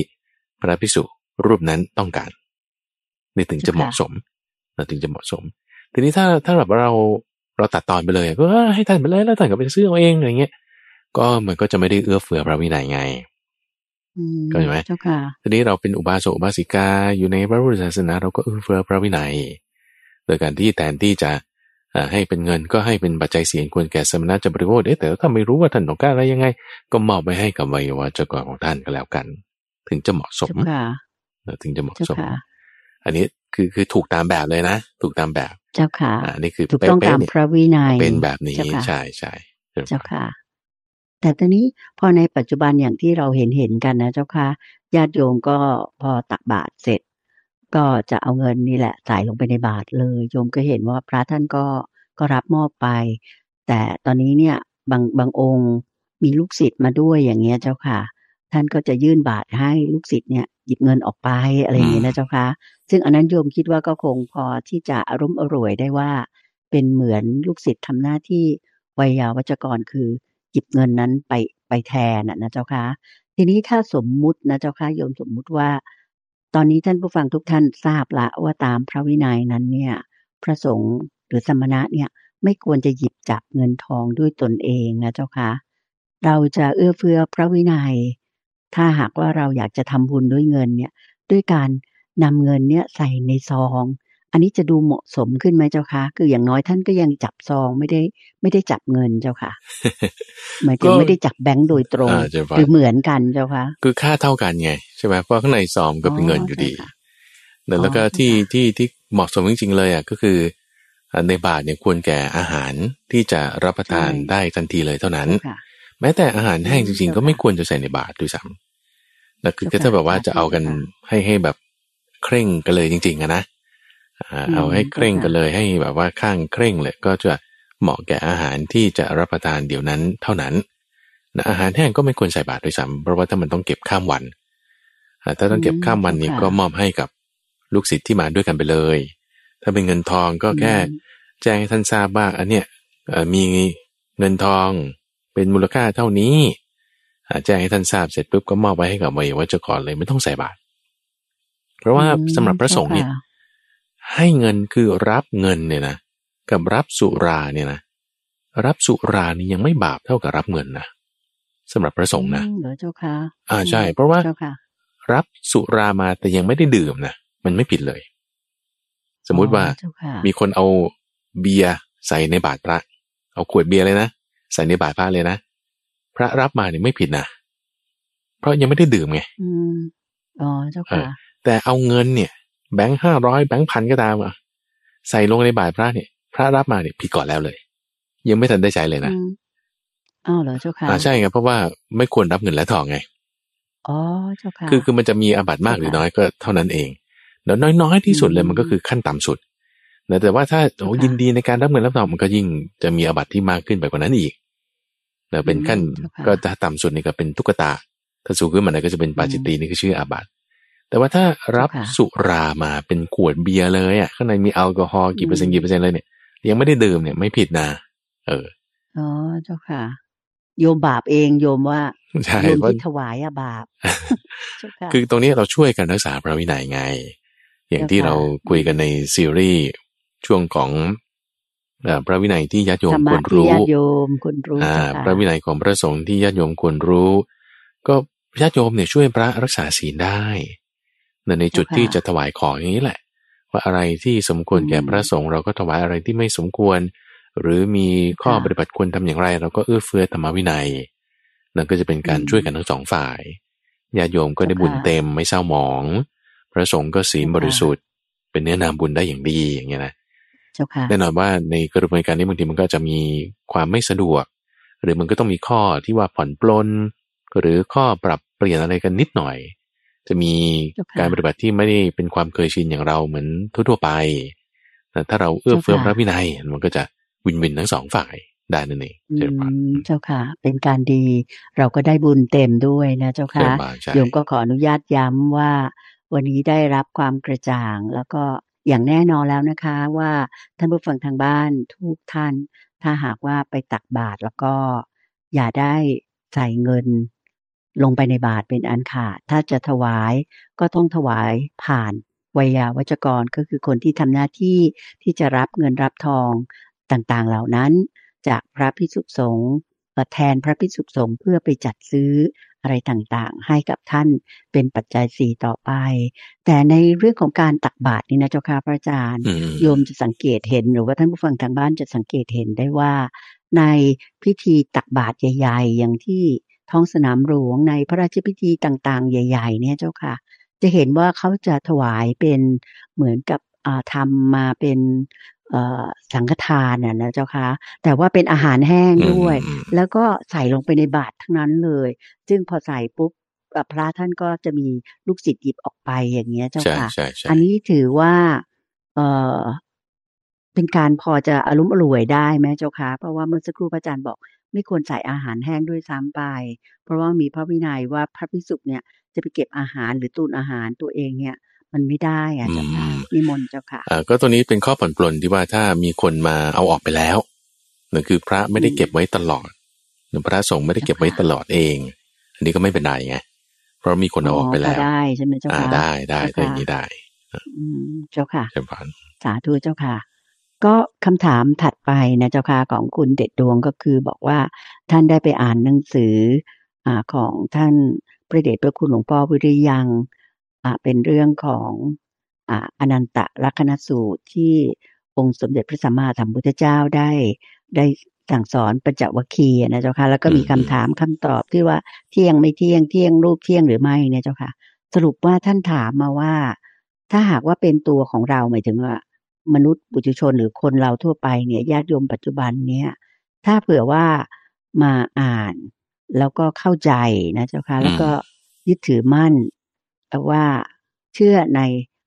พระภิกษุรูปนั้นต้องการ นี่ถึงจะเหมาะสมเราถึงจะเหมาะสม ทีนี้ถ้าถ้าแบบเราเราตัดตอนไปเลยก็เออให้ท่านไปเลยแล้วท่านก็ไปซื้อเอาเองอะไรเงี้ยก็มันก็จะไม่ได้เอื้อเฟื้อพระวินัยไงอืมเข้าใจไหมเจ้าค่ะทีนี้เราเป็นอุบาสกอุบาสิกาอยู่ในพระพุทธศาสนา เราก็เอื้อเฟื้อพระวินัย โดยการที่แทนที่จะเอ่อให้เป็นเงินก็ให้เป็นปัจจัยเสียงควรแก่สมณะจะบริโภคเอ๊ะแต่ถ้าไม่รู้ว่าท่านต้องการอะไรยังไง ก็มอบไปให้กับวัยวะเจ้ากรของท่านก็แล้วกัน ถึงจะเหมาะสมเจ้าค่ะถึงจะเหมาะเจ้าสมค่ะ อันนี้คือคือถูกตามแบบเลยนะ ถูกตามแบบ เจ้าค่ะอ่านี่คือถูกต้องเป๊ะตามๆเนี่ยพระวินัยเป็นแบบนี้เจ้าค่ะใช่ใช่ใช่เจ้าค่ะ แต่ตอนนี้พอในปัจจุบันอย่างที่เราเห็นเห็นกันนะเจ้าค่ะญาติโยมก็พอตักบาตรเสร็จ ก็จะเอาเงินนี่แหละใส่ลงไปในบาตรเลยโยมก็เห็นว่าพระท่านก็ก็รับมอบไป แต่ตอนนี้เนี่ยบางบางองค์มีลูกศิษย์มาด้วยอย่างเงี้ยเจ้าค่ะ ท่านก็จะยื่นบาตรให้ลูกศิษย์เนี่ยหยิบเงินออกไปอะไรอย่างเงี้ยนะเจ้าค่ะ ซึ่งอันนั้นโยมคิดว่าก็คงพอที่จะอารมณ์อร่วยได้ว่า เป็นเหมือนลูกศิษย์ทำหน้าที่วัยยาวัจกรคือหยิบเงินนั้นไปไปแทนน่ะนะเจ้าค่ะทีนี้ถ้าสมมุตินะเจ้าค่ะโยมสมมุติว่า ตอนนี้ท่านผู้ฟังทุกท่านทราบละว่าตามพระวินัยนั้นเนี่ย พระสงฆ์หรือสมณะเนี่ยไม่ควรจะหยิบจับเงินทองด้วยตนเองนะเจ้าค่ะเราจะเอื้อเฟื้อพระวินัย ถ้าหากว่าเราอยากจะทำบุญด้วยเงินเนี่ย ด้วยการ นำเงินเนี่ยใส่ในซอง อันนี้จะดูเหมาะสมขึ้นไหมเจ้าคะคืออย่างน้อยท่านก็ยังจับซองไม่ได้ไม่ได้จับเงินเจ้าค่ะหมายถึงก็ไม่ได้จับแบงค์โดยตรงอ่าจะว่าหรือเหมือนกันเจ้าคะคือค่าเท่ากันไงใช่ไหมเพราะข้างในซองก็เป็นเงินอยู่ดีใช่ค่ะแล้วแล้วก็อ๋อที่ใช่ค่ะที่ที่เหมาะสมจริงๆเลยอะก็คืออ่าในบาทเนี่ยควรแก่อาหารที่จะรับประทานได้ทันทีเลยเท่านั้นเจ้าค่ะแม้แต่อาหารแห้งจริงๆ ก็ไม่เจ้าค่ะควรจะใส่ในบาตรด้วยซ้ำนะคือเจ้าค่ะถ้าแบบว่าจะเอากันเจ้าค่ะให้ให้แบบ เคร่งกันเลยจริงๆอะนะอ่าอืมเอาให้เคร่งเจ้าค่ะกันเลยให้แบบว่าข้างเคร่งเลยก็จะเหมาะแก่อาหารที่จะรับประทานเดี๋ยวนั้นเท่านั้นนะอาหารแห้งก็ไม่ควรใส่บาตรด้วยซ้ำเพราะว่าถ้ามันต้องเก็บข้ามวันอ่าถ้าต้องเก็บข้ามวันนี้ก็มอบให้กับลูกศิษย์ที่มาด้วยกันไปเลย ถ้าเป็นเงินทองก็แค่อืมแจ้งให้ท่านทราบว่าอันเนี้ยเอ่อมีเงินทองเป็นมูลค่าเท่านี้อ่าแจ้งให้ท่านทราบเสร็จปุ๊บก็มอบไว้ให้กับวัยวัจกรเลยไม่ต้องใส่บาตร เพราะว่าอืมสำหรับพระสงฆ์เนี่ยจ้าค่ะให้เงินคือรับเงินเนี่ยนะกับรับสุราเนี่ยนะรับสุรานี่ยังไม่บาปเท่ากับรับเงินนะสำหรับพระสงฆ์นะอืมเหรอเจ้าค่ะอ่าใช่ เพราะว่าเจ้าค่ะรับสุรามาแต่ยังไม่ได้ดื่มนะมันไม่ผิดเลย สมมุติว่าอ๋อเจ้าค่ะมีคนเอาเบียร์ใส่ในบาตรพระ เอาขวดเบียร์เลยนะใส่ในบาตรพระเลยนะพระรับมาเนี่ยไม่ผิดนะเพราะยังไม่ได้ดื่มไงอืมอ๋อเจ้าค่ะ แต่เอาเงินเนี่ย แบงค์ห้าร้อยแบงค์พันก็ตามอะใส่ลงในบาตรพระเนี่ย พระรับมาเนี่ยผิดก่อนแล้วเลย ยังไม่ทันได้ใช้เลยนะอืมอ้าวเหรอเจ้าค่ะอ่าใช่ไงเพราะว่าไม่ควรรับเงินและทองไงอ๋อเจ้าค่ะคือคือมันจะมีอาบัตมากหรือน้อยก็เท่านั้นเองแล้วน้อยๆที่สุดเลยอืมมันก็คือขั้นต่ำสุดนะแต่ว่าถ้าโอ้ค่ะยินดีในการรับเงินรับทองมันก็ยิ่งจะมีอาบัตที่มากขึ้นไปกว่านั้นอีกนะเป็นขั้นอืมค่ะก็ถ้าต่ำสุดนี่ก็เป็นตุ๊กตาถ้าสูงขึ้นมาหน่อยก็จะเป็นปาจิตตีนี่คือชื่ออาบัต แต่ว่าถ้ารับค่ะสุรามาเป็นขวดเบียร์เลยอะข้างในมีแอลกอฮอล์กี่เปอร์เซ็นต์กี่เปอร์เซ็นต์เลยเนี่ยยังไม่ได้ดื่มเนี่ยไม่ผิดนะ เอออ๋อเจ้าค่ะ โยมบาปเองโยมว่าใช่โยมเพราะที่ถวายอะบาปเจ้าค่ะคือตรงนี้เราช่วยกันรักษาพระวินัยไง อย่างที่เจ้าค่ะเราคุยกันในซีรีส์ช่วงของเอ่อพระวินัยที่ญาติโยธมรรคมะวรที่รู้ญาติโยมควรรู้อ่าเจ้าค่ะพระวินัยของพระสงฆ์ที่ญาติโยมควรรู้ ก็ญาติโยมเนี่ยช่วยพระรักษาศีลได้แต่ ในจุดที่จะถวายของอย่างนี้แหละ ว่าอะไรที่สมควรแก่พระสงฆ์เราก็ถวายอะไรที่ไม่สมควร หรือมีข้อปฏิบัติควรทำอย่างไร เราก็เอื้อเฟื้อธรรมวินัยนั่นก็จะเป็นการช่วยกันทั้งสองฝ่ายญาติโยมก็ได้บุญเต็มไม่เศร้าหมอง พระสงฆ์ก็ศีลบริสุทธิ์ เป็นเนื้อนามบุญได้อย่างดีอย่างเงี้ยนะเจ้าค่ะแน่นอนว่าในกระบวนการนี้บางทีมันก็จะมีความไม่สะดวก หรือมันก็ต้องมีข้อที่ว่าผ่อนปลนหรือข้อปรับเปลี่ยนอะไรกันนิดหน่อย จะมีเจ้าค่ะการปฏิบัติที่ไม่ได้เป็นความเคยชินอย่างเราเหมือนทั่วๆไปแต่ถ้าเราเอื้อเฟื้อเจ้าพค่ะระวินัยมันก็จะวินวินทั้งสองฝ่ายได้นั่นเองอืเจริญพรมเจ้าค่ะ เป็นการดี เราก็ได้บุญเต็มด้วยนะเจ้าเจริค่ะญพรใช่โยมก็ขออนุญาตย้ำว่า วันนี้ได้รับความกระจ่าง แล้วก็อย่างแน่นอนแล้วนะคะว่าท่านผู้ฟังทางบ้านทุกท่าน ถ้าหากว่าไปตักบาตรแล้วก็อย่าได้ใส่เงิน ลงไปในบาตรเป็นอันขาด ถ้าจะถวายก็ต้องถวายผ่านวัยาวัจกรก็คือคนที่ทำหน้าที่ที่จะรับเงินรับทองต่างๆเหล่านั้น จากพระพิสุสงฆ์เอ่อแทนพระพิสุสงฆ์เพื่อไปจัดซื้ออะไรต่างๆ ให้กับท่านเป็นปัจจัยสี่ต่อไป แต่ในเรื่องของการตักบาตรนี่นะเจ้าค่ะพระอาจารย์อืมโยมจะสังเกตเห็นหรือว่าท่านผู้ฟังทางบ้านจะสังเกตเห็นได้ว่า ในพิธีตักบาตรใหญ่ ๆ อย่างที่ ท้องสนามหลวงในพระราชพิธีต่างๆ ใหญ่ ๆ เนี่ยเจ้าค่ะ จะเห็นว่าเขาจะถวายเป็นเหมือนกับอ่าทำมาเป็นเอ่อสังฆทานน่ะนะเจ้าค่ะแต่ว่าเป็นอาหารแห้งด้วยอืมแล้วก็ใส่ลงไปในบาตรทั้งนั้นเลย ซึ่งพอใส่ปุ๊บเอ่อพระท่านก็จะมีลูกศิษย์หยิบออกไปอย่างเงี้ยเจ้าใช่ค่ะใช่ใช่อันนี้ถือว่าเออเป็นการพอจะอารมณ์อร่วยได้ไหมเจ้าคะเพราะว่าเมื่อสักครู่พระอาจารย์บอก ไม่ควรใส่อาหารแห้งด้วยซ้ำไป เพราะว่ามีพระวินัยว่าพระภิกษุเนี่ยจะไปเก็บอาหารหรือตุนอาหารตัวเองเนี่ย มันไม่ได้อะเจ้าค่ะอืมนิมนต์เจ้าค่ะอ่าก็ตัวนี้เป็นข้อผ่อนปลนที่ว่าถ้ามีคนมาเอาออกไปแล้วนั่นคือพระไม่ได้เก็บไว้ตลอดหรือพระสงฆ์ไม่ได้เก็บไว้ตลอดเอง อันนี้ก็ไม่เป็นไรไงเพราะมีคนเอาออกไปแล้วก็ได้ใช่ไหมเจ้าอ่าค่ะได้ได้เจ้าถ้าอย่างค่ะนี้ได้อืมเจ้าค่ะเช่นพันสาธุเจ้าค่ะ ก็คำถามถัดไปนะเจ้าค่ะของคุณเด็ดดวงก็คือบอกว่าท่านได้ไปอ่านหนังสืออ่าของท่านพระเดชพระคุณหลวงพ่อวิริยังอ่าเป็นเรื่องของอ่าอนันตลักษณสูตรที่องค์สมเด็จพระสัมมาสัมพุทธเจ้าได้ได้สั่งสอนปัญจวัคคีย์นะเจ้าค่ะแล้วก็มีคำถามคำตอบที่ว่าเที่ยงไม่เที่ยงเที่ยงรูปเที่ยงหรือไม่เนี่ยเจ้าค่ะ สรุปว่าท่านถามมาว่า ถ้าหากว่าเป็นตัวของเราหมายถึงว่า มนุษย์ปุถุชนหรือคนเราทั่วไปเนี่ยญาติโยมปัจจุบันเนี่ยถ้าเผื่อว่ามาอ่านแล้วก็เข้าใจนะเจ้าค่ะแล้วก็ยึดถือมั่นว่าเชื่อใน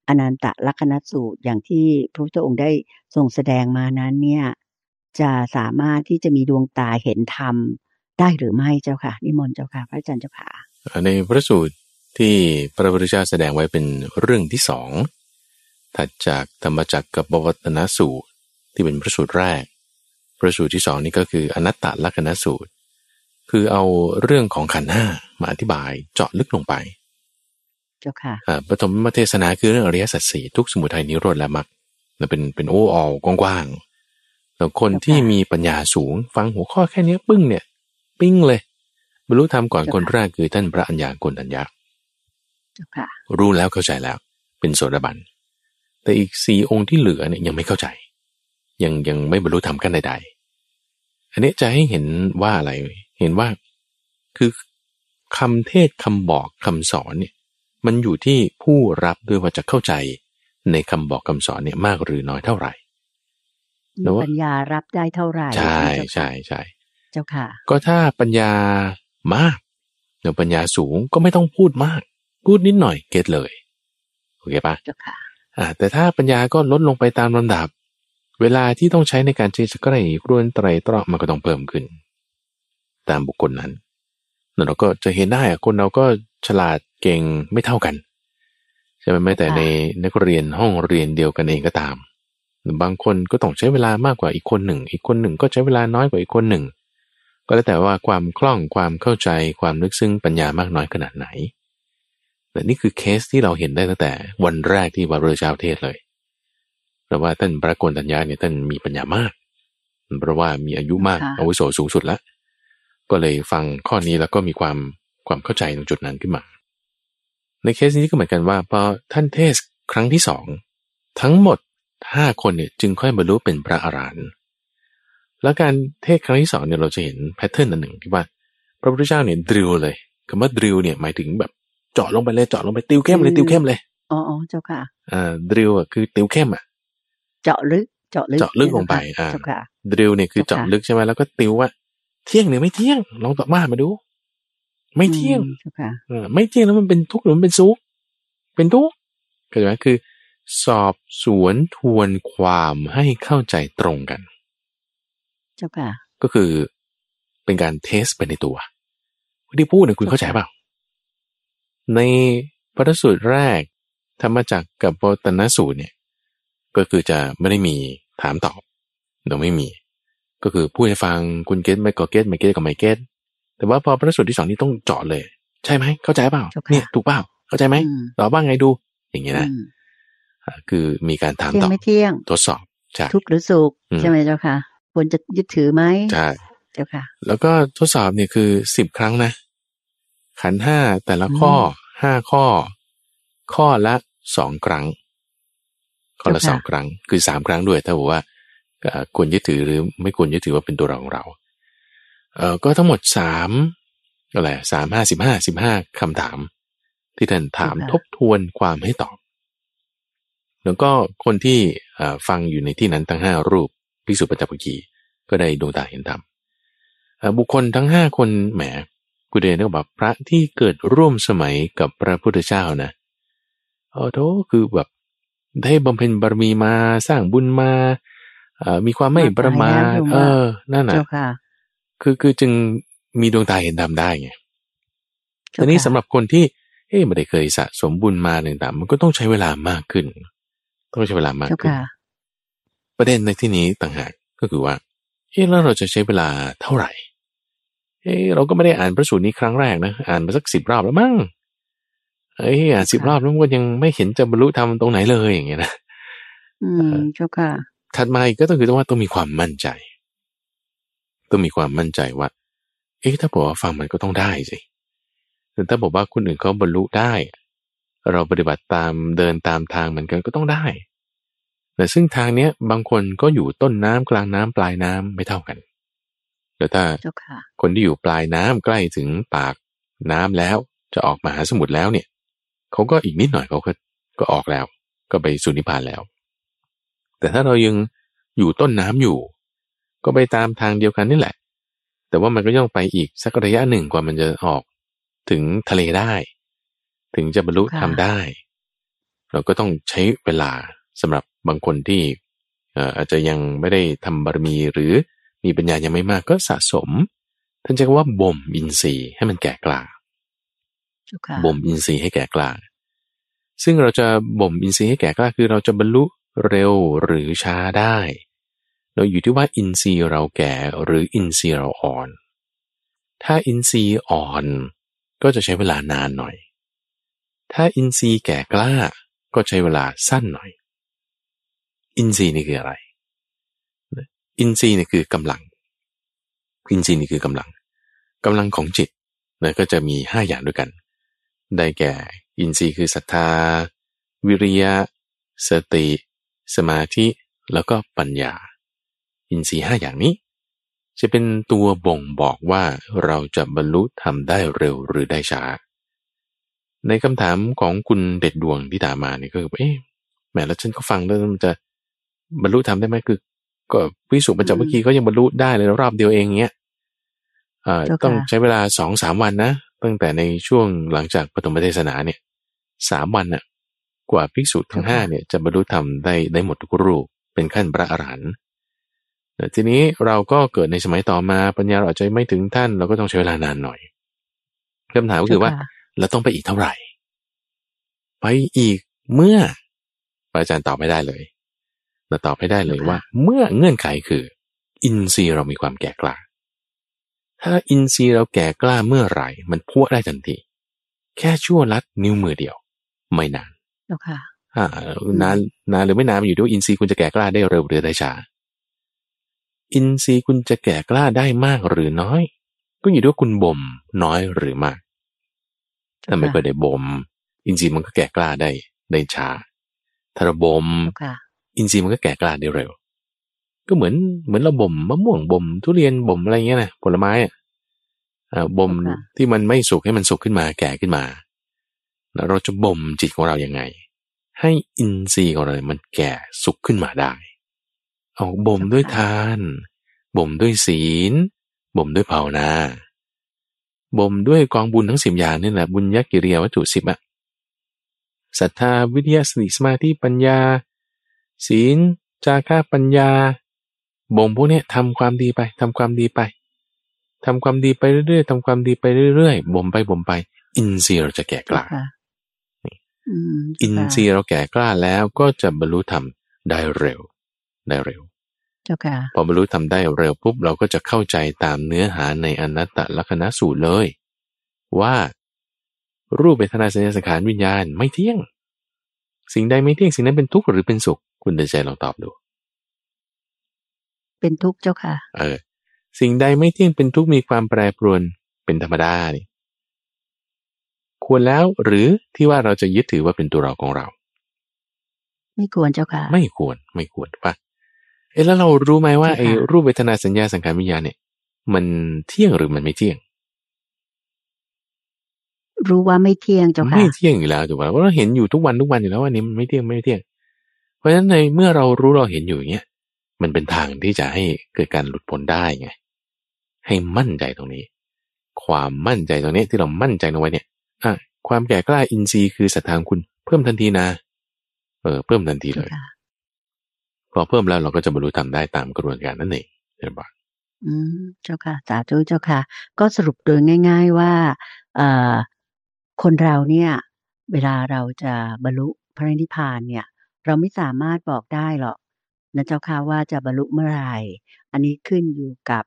อนันตลักษณสูตรอย่างที่พระพุทธองค์ได้ทรงแสดงมานั้นเนี่ยจะสามารถที่จะมีดวงตาเห็นธรรมได้หรือไม่เจ้าค่ะนิมนต์เจ้าค่ะพระอาจารย์เจ้าค่ะในพระสูตรที่พระพุทธเจ้าแสดงไว้เป็นเรื่องที่สอง ถัดจากธรรมจักรกับบวัตนสูตรที่เป็นพระสูตรแรก พระสูตรที่สองนี่ก็คืออนัตตลักษณสูตร คือเอาเรื่องของขันธ์ห้ามาอธิบายเจาะลึกลงไป เจ้าค่ะอ่าปฐมเทศนาคือเรื่องอริยสัจสี่ทุกสมุทัยนิโรธและมรรคนั่นเป็นเป็นโอ้ออกว้างๆแล้วคนที่มีปัญญาสูงฟังหัวข้อแค่เนี้ยปึ้งเนี่ย ปิ้งเลยบรรลุธรรมก่อนคนแรกคือท่านพระอัญญาโกณทัญญาเจ้าค่ะรู้แล้วเข้าใจแล้ว เป็นโสดาบัน แต่อีกสี่องค์ที่เหลือเนี่ยยังไม่เข้าใจ ยังยังไม่บรรลุธรรมกันใดๆอันนี้จะให้เห็นว่าอะไร เห็นว่าคือคำเทศคำบอกคำสอนเนี่ยมันอยู่ที่ผู้รับด้วยว่าจะเข้าใจในคำบอกคำสอนเนี่ยมากหรือน้อยเท่าไหร่มีปัญญารับได้เท่าไหร่ ใช่เจ้าค่ะใช่ใช่เจ้าค่ะ ก็ถ้าปัญญามากเดี๋ยวปัญญาสูงก็ไม่ต้องพูดมาก พูดนิดหน่อยเก็ตเลย โอเคปะเจ้าค่ะอ่า แต่ถ้าปัญญาก็ลดลงไปตามลำดับ เวลาที่ต้องใช้ในการที่จะใกล้ครวนไตรตรองมันก็ต้องเพิ่มขึ้น ตามบุคคลนั้นแล้วเราก็จะเห็นได้อะคนเราก็ฉลาดเก่งไม่เท่ากันใช่ไหมแม้แต่ในนักเรียนห้องเรียนเดียวกันเองก็ตาม บางคนก็ต้องใช้เวลามากกว่าอีกคนหนึ่ง อีกคนหนึ่งก็ใช้เวลาน้อยกว่าอีกคนหนึ่ง ก็แล้วแต่ว่าความคล่องความเข้าใจความลึกซึ้งปัญญามากน้อยขนาดไหน แต่นี่คือเคสที่เราเห็นได้ตั้งแต่วันแรกที่วารุเจ้าเทศเลยแต่ว่าท่านพระโกนตัญญาเนี่ยท่านมีปัญญามาก เพราะว่ามีอายุมากค่ะอาวุโสสูงสุดแล้ว ก็เลยฟังข้อนี้แล้วก็มีความความเข้าใจตรงจุดนั้นขึ้นมา ในเคสนี้ก็เหมือนกันว่าพอท่านเทศน์ครั้งที่สองทั้งหมดห้าคนเนี่ยจึงค่อยบรรลุเป็นพระอรหันต์แล้วการเทศน์ครั้งที่สองเนี่ยเราจะเห็น pattern อันหนึ่งที่ว่า พระพุทธเจ้าเนี่ย drill เลยคำว่า drill เนี่ยหมายถึงแบบ เจาะลงไปเลยเจาะลงไปติวเข้มเลยติวเข้มเลยอ๋ออ๋อเจ้าค่ะอ่า drill อะคือติวเข้มอะเจาะลึกเจาะลึกเจาะลึกลงไปอ่าเจ้าค่ะ drill เนี่ยคือเจ้าค่ะเจาะลึกใช่ไหมแล้วก็ติวว่า เที่ยงหรือไม่เที่ยง ลองตอบมามาดู ไม่เที่ยงอืมเจ้าค่ะเออไม่เที่ยงแล้วมันเป็นทุกข์หรือมันเป็นสุขเป็นทุกข์เข้าใจไหมคือ สอบสวนทวนความให้เข้าใจตรงกัน เจ้าค่ะ ก็คือเป็นการเทสไปในตัวที่พูดเนี่ยคุณเข้าใจเปล่า ในพระสูตรแรก ธรรมจักรกับโปตนสูตรเนี่ยก็คือจะไม่ได้มีถามตอบเราไม่มี ก็คือพูดให้ฟังคุณเก็ตไม่ก็เก็ตไม่เก็ตก็ไม่เก็ตแต่ว่าพอพระสูตรที่สองนี่ต้องเจาะเลย ใช่ไหมเข้าใจเปล่าเจ้าค่ะเนี่ยถูกเปล่าเข้าใจไหมอืมตอบบ้างไงดู อย่างเงี้ยนะอืมอ่าคือมีการถามเที่ยตงอบไม่เที่ยงทดสอบใช่ทุกข์หรือสุขอืมใช่ไหมเจ้าค่ะควรจะยึดถือไหมใช่เจ้าค่ะ แล้วก็ทดสอบเนี่ยคือสิบครั้งนะ ขันธ์ห้าแต่ละข้อ ห้าข้อ ข้อละสองครั้ง ข้อละเจ้าค่ะสองครั้ง คือสามครั้งด้วยถ้าบอกว่าเอ่อควรยึดถือหรือไม่ควรยึดถือว่าเป็นตัวเราของเราเอ่อก็ทั้งหมดสามอะไรสามห้าสิบห้าสิบห้าคำถาม ที่ท่านถามทบทวนความให้ตอบ แล้วก็คนที่เอ่อฟังอยู่ในที่นั้นทั้งห้ารูปพิสุปัญจปกีก็ได้ดวงตาเห็นธรรมเอ่อบุคคลทั้งห้าคนแหม กูเดนก็บอกพระที่เกิดร่วมสมัยกับพระพุทธเจ้านะโอ้โถคือแบบได้บำเพ็ญบารมีมาสร้างบุญมาเอ่อมีความไม่ประมาทมากมายแล้วเออ นั่นน่ะเจ้าค่ะคือคือจึงมีดวงตาเห็นธรรมได้ไงเจ้าทีนี้ค่ะสำหรับคนที่เอ๊ะไม่ได้เคยสะสมบุญมาต่างๆมันก็ต้องใช้เวลามากขึ้น ต้องใช้เวลามากเจ้าขึ้นค่ะประเด็นในที่นี้ต่างหากก็คือว่าเอ๊ะแล้วเราจะใช้เวลาเท่าไหร่ เอ๊ะเราก็ไม่ได้อ่านพระสูตรนี้ครั้งแรกนะ อ่านมาสักสิบรอบแล้วมั้งเอ้ยอ่านสิบรอบแล้วมันก็ยังไม่เห็นจะบรรลุธรรมตรงไหนเลยอย่างเงี้ยนะอืมเจ้าค่ะ ถัดมาอีกก็ต้องคือต้องว่าต้องมีความมั่นใจ ต้องมีความมั่นใจว่า เอ๊ะถ้าบอกว่าฟังมันก็ต้องได้สิแต่ถ้าบอกว่าคนอื่นเขาบรรลุได้ เราปฏิบัติตามเดินตามทางเหมือนกันก็ต้องได้แต่ซึ่งทางเนี้ยบางคนก็อยู่ต้นน้ำกลางน้ำปลายน้ำไม่เท่ากัน แต่ถ้าเจ้าค่ะคนที่อยู่ปลายน้ำใกล้ถึงปากน้ำแล้วจะออกมาหาสมุทรแล้วเนี่ยเขาก็อีกนิดหน่อยเขาก็ก็ออกแล้ว ก็ไปสู่นิพพานแล้ว แต่ถ้าเรายังอยู่ต้นน้ำอยู่ ก็ไปตามทางเดียวกันนี่แหละ แต่ว่ามันก็ย่องไปอีกสักระยะหนึ่งกว่ามันจะออกถึงทะเลได้ ถึงจะบรรลุค่ะทำได้ เราก็ต้องใช้เวลาสำหรับบางคนที่เอ่ออาจจะยังไม่ได้ทำบารมีหรือ มีปัญญายังไม่มากก็สะสม ท่านใช้คำว่าบ่มอินทรีย์ให้มันแก่กล้าเจ้าค่ะบ่มอินทรีย์ให้แก่กล้า ซึ่งเราจะบ่มอินทรีย์ให้แก่กล้าคือเราจะบรรลุเร็วหรือช้าได้ เราอยู่ที่ว่าอินทรีย์เราแก่หรืออินทรีย์เราอ่อน ถ้าอินทรีย์อ่อนก็จะใช้เวลานานหน่อย ถ้าอินทรีย์แก่กล้าก็ใช้เวลาสั้นหน่อย อินทรีย์นี่คืออะไร อินทรีย์นี่คือกำลัง อินทรีย์นี่คือกำลังกำลังของจิตนะก็จะมีห้าอย่างด้วยกัน ได้แก่ อินทรีย์คือศรัทธา วิริยะ สติ สมาธิ แล้วก็ปัญญา อินทรีย์ห้าอย่างนี้ จะเป็นตัวบ่งบอกว่าเราจะบรรลุทำได้เร็วหรือได้ช้า ในคำถามของคุณเด็ดดวงที่ถามมาเนี่ยก็คือเอ๊ะแหมแล้วฉันก็ฟังแล้วมันจะบรรลุทำได้ไหมคือ ก็วิสุปัญจวัคคีย์เขายังบรรลุได้เลยรอบเดียวเองเงี้ยอ่าต้องใช้เวลาสองสามวันนะ ตั้งแต่ในช่วงหลังจากปฐมเทศนาเนี่ยสามวันน่ะ กว่าภิกษุทั้งห้าเนี่ยจะบรรลุธรรมได้ได้หมดทุกรูปเป็นขั้นพระอรหันต์แต่ทีนี้เราก็เกิดในสมัยต่อมาปัญญาเราอาจจะไม่ถึงท่านเราก็ต้องใช้เวลานานหน่อยคำถามก็คือว่าเราต้องไปอีกเท่าไหร่ ไปอีกเมื่ออาจารย์ตอบไม่ได้เลย เราตอบให้ได้เลยว่า เมื่อเงื่อนไขคือ อินทรีย์เรามีความแก่กล้า ถ้าอินทรีย์เราแก่กล้าเมื่อไหร่ มันพัวได้ทันที แค่ชั่วลัดนิ้วมือเดียว ไม่นานค่ะอ่านานนานหรือไม่นานอยู่ที่ว่าอินทรีย์คุณจะแก่กล้าได้เร็วหรือได้ช้าอินทรีย์คุณจะแก่กล้าได้มากหรือน้อย ก็อยู่ที่ว่าคุณบ่มน้อยหรือมากถ้าไม่เคยได้บ่มอินทรีย์มันก็แก่กล้าได้ได้ช้าถ้าเราบ่ม อินทรีย์มันก็แก่กล้าได้เร็ว ก็เหมือนเหมือนเราบ่มมะม่วงบ่มทุเรียนบ่มอะไรเงี้ยนะผลไม้อะบ่มที่มันไม่สุกให้มันสุกขึ้นมาแก่ขึ้นมาแล้วเราจะบ่มจิตของเรายังไง ให้อินทรีย์ของเรา มันแก่สุกขึ้นมาได้ เอาบ่มด้วยทาน บ่มด้วยศีล บ่มด้วยภาวนา บ่มด้วยกองบุญทั้งสิบอย่างนี่แหละบุญยักกิริยาวัตถุสิบอะศรัทธาวิทยาสติสมาธิปัญญา ศีล จาค่าปัญญา บ่มพวกนี้ทำความดีไปทำความดีไปทำความดีไปเรื่อยๆทำความดีไปเรื่อยๆบ่มไปบ่มไป อินทรีย์เราจะแก่กล้าอินทรีย์เราแก่กล้าแล้วก็จะบรรลุธรรมได้เร็ว ได้เร็วเจ้าค่ะพอบรรลุธรรมได้เร็วปุ๊บเราก็จะเข้าใจตามเนื้อหาในอนัตตลักษณะสูตรเลย ว่ารูปเวทนาสัญญาสังขารวิญญาณไม่เที่ยง สิ่งใดไม่เที่ยงสิ่งนั้นเป็นทุกข์หรือเป็นสุข คุณเดินใจลองตอบดู เป็นทุกข์เจ้าค่ะ เออ สิ่งใดไม่เที่ยงเป็นทุกข์มีความแปรปรวนเป็นธรรมดานี่ควรแล้วหรือที่ว่าเราจะยึดถือว่าเป็นตัวเราของเรา ไม่ควรเจ้าค่ะ ไม่ควรไม่ควรปะเอ๊ะแล้วเรารู้ไหมว่าไอ้รูปเวทนาสัญญาสังขารวิญญาณเนี่ย มันเที่ยงหรือมันไม่เที่ยง รู้ว่าไม่เที่ยงเจ้าค่ะไม่เที่ยงอยู่แล้วถูกไหมเพราะเราเห็นอยู่ทุกวันทุกวันอยู่แล้วว่านี้มันไม่เที่ยงไม่เที่ยง เพราะฉะนั้นในเมื่อเรารู้เราเห็นอยู่อย่างเงี้ยมันเป็นทางที่จะให้เกิดการหลุดพ้นได้ไงให้มั่นใจตรงนี้ ความมั่นใจตรงนี้ที่เรามั่นใจลงไว้เนี่ยอะความแก่กล้าอินทรีย์คือศรัทธาคุณเพิ่มทันทีนะ เออเพิ่มทันทีเลย พอเพิ่มแล้วเราก็จะบรรลุธรรมได้ตามกระบวนการนั่นเองเห็นปะอืมเจ้าค่ะ สาธุเจ้าค่ะ ก็สรุปโดยง่าย ๆว่าเอ่อคนเราเนี่ย เวลาเราจะบรรลุพระนิพพานเนี่ย เราไม่สามารถบอกได้หรอกนะเจ้าค่ะว่าจะบรรลุเมื่อไหร่อันนี้ขึ้นอยู่กับ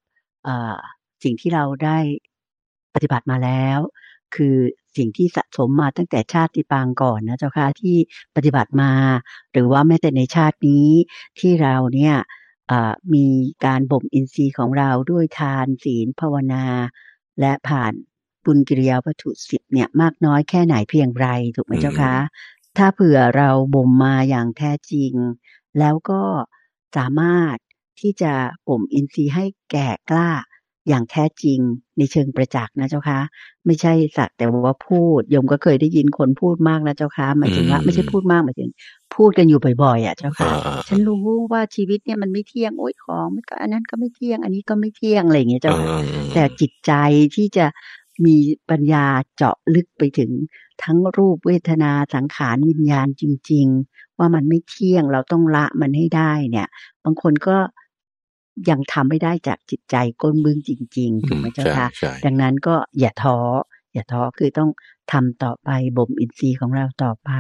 สิ่งที่เราได้ปฏิบัติมาแล้ว คือสิ่งที่สะสมมาตั้งแต่ชาติปางก่อนนะเจ้าค่ะที่ปฏิบัติมา หรือว่าแม้แต่ในชาตินี้ที่เราเนี่ยมีการบ่มอินทรีย์ของเราด้วยทานศีลภาวนา และผ่านบุญกิริยาวัตถุสิบเนี่ยมากน้อยแค่ไหนเพียงไรถูกไหมเจ้าคะ ถ้าเผื่อเราบ่มมาอย่างแท้จริง แล้วก็สามารถที่จะบ่มอินทรีย์ให้แก่กล้าอย่างแท้จริงในเชิงประจักษ์นะเจ้าคะไม่ใช่สักแต่ว่าพูดยมก็เคยได้ยินคนพูดมากนะเจ้าคะหมายถึงว่าไม่ใช่พูดมากหมายถึง พูดกันอยู่บ่อยๆอะเจ้าค่ะ ฉันรู้ว่าชีวิตเนี่ยมันไม่เที่ยงโอ้ยของก็อันนั้นก็ไม่เที่ยง อันนี้ก็ไม่เที่ยงอะไรอย่างเงี้ยเจ้าค่ะแต่จิตใจที่จะ มีปัญญาเจาะลึกไปถึงทั้งรูปเวทนาสังขารวิญญาณจริง ๆ ว่ามันไม่เที่ยงเราต้องละมันให้ได้เนี่ย บางคนก็ยังทำไม่ได้จากจิตใจก้นบึ้งจริงๆถูกไหมเจ้าคะดังนั้นก็อย่าท้ออย่าท้อคือต้องทำต่อไปบ่มอินทรีย์ของเราต่อไป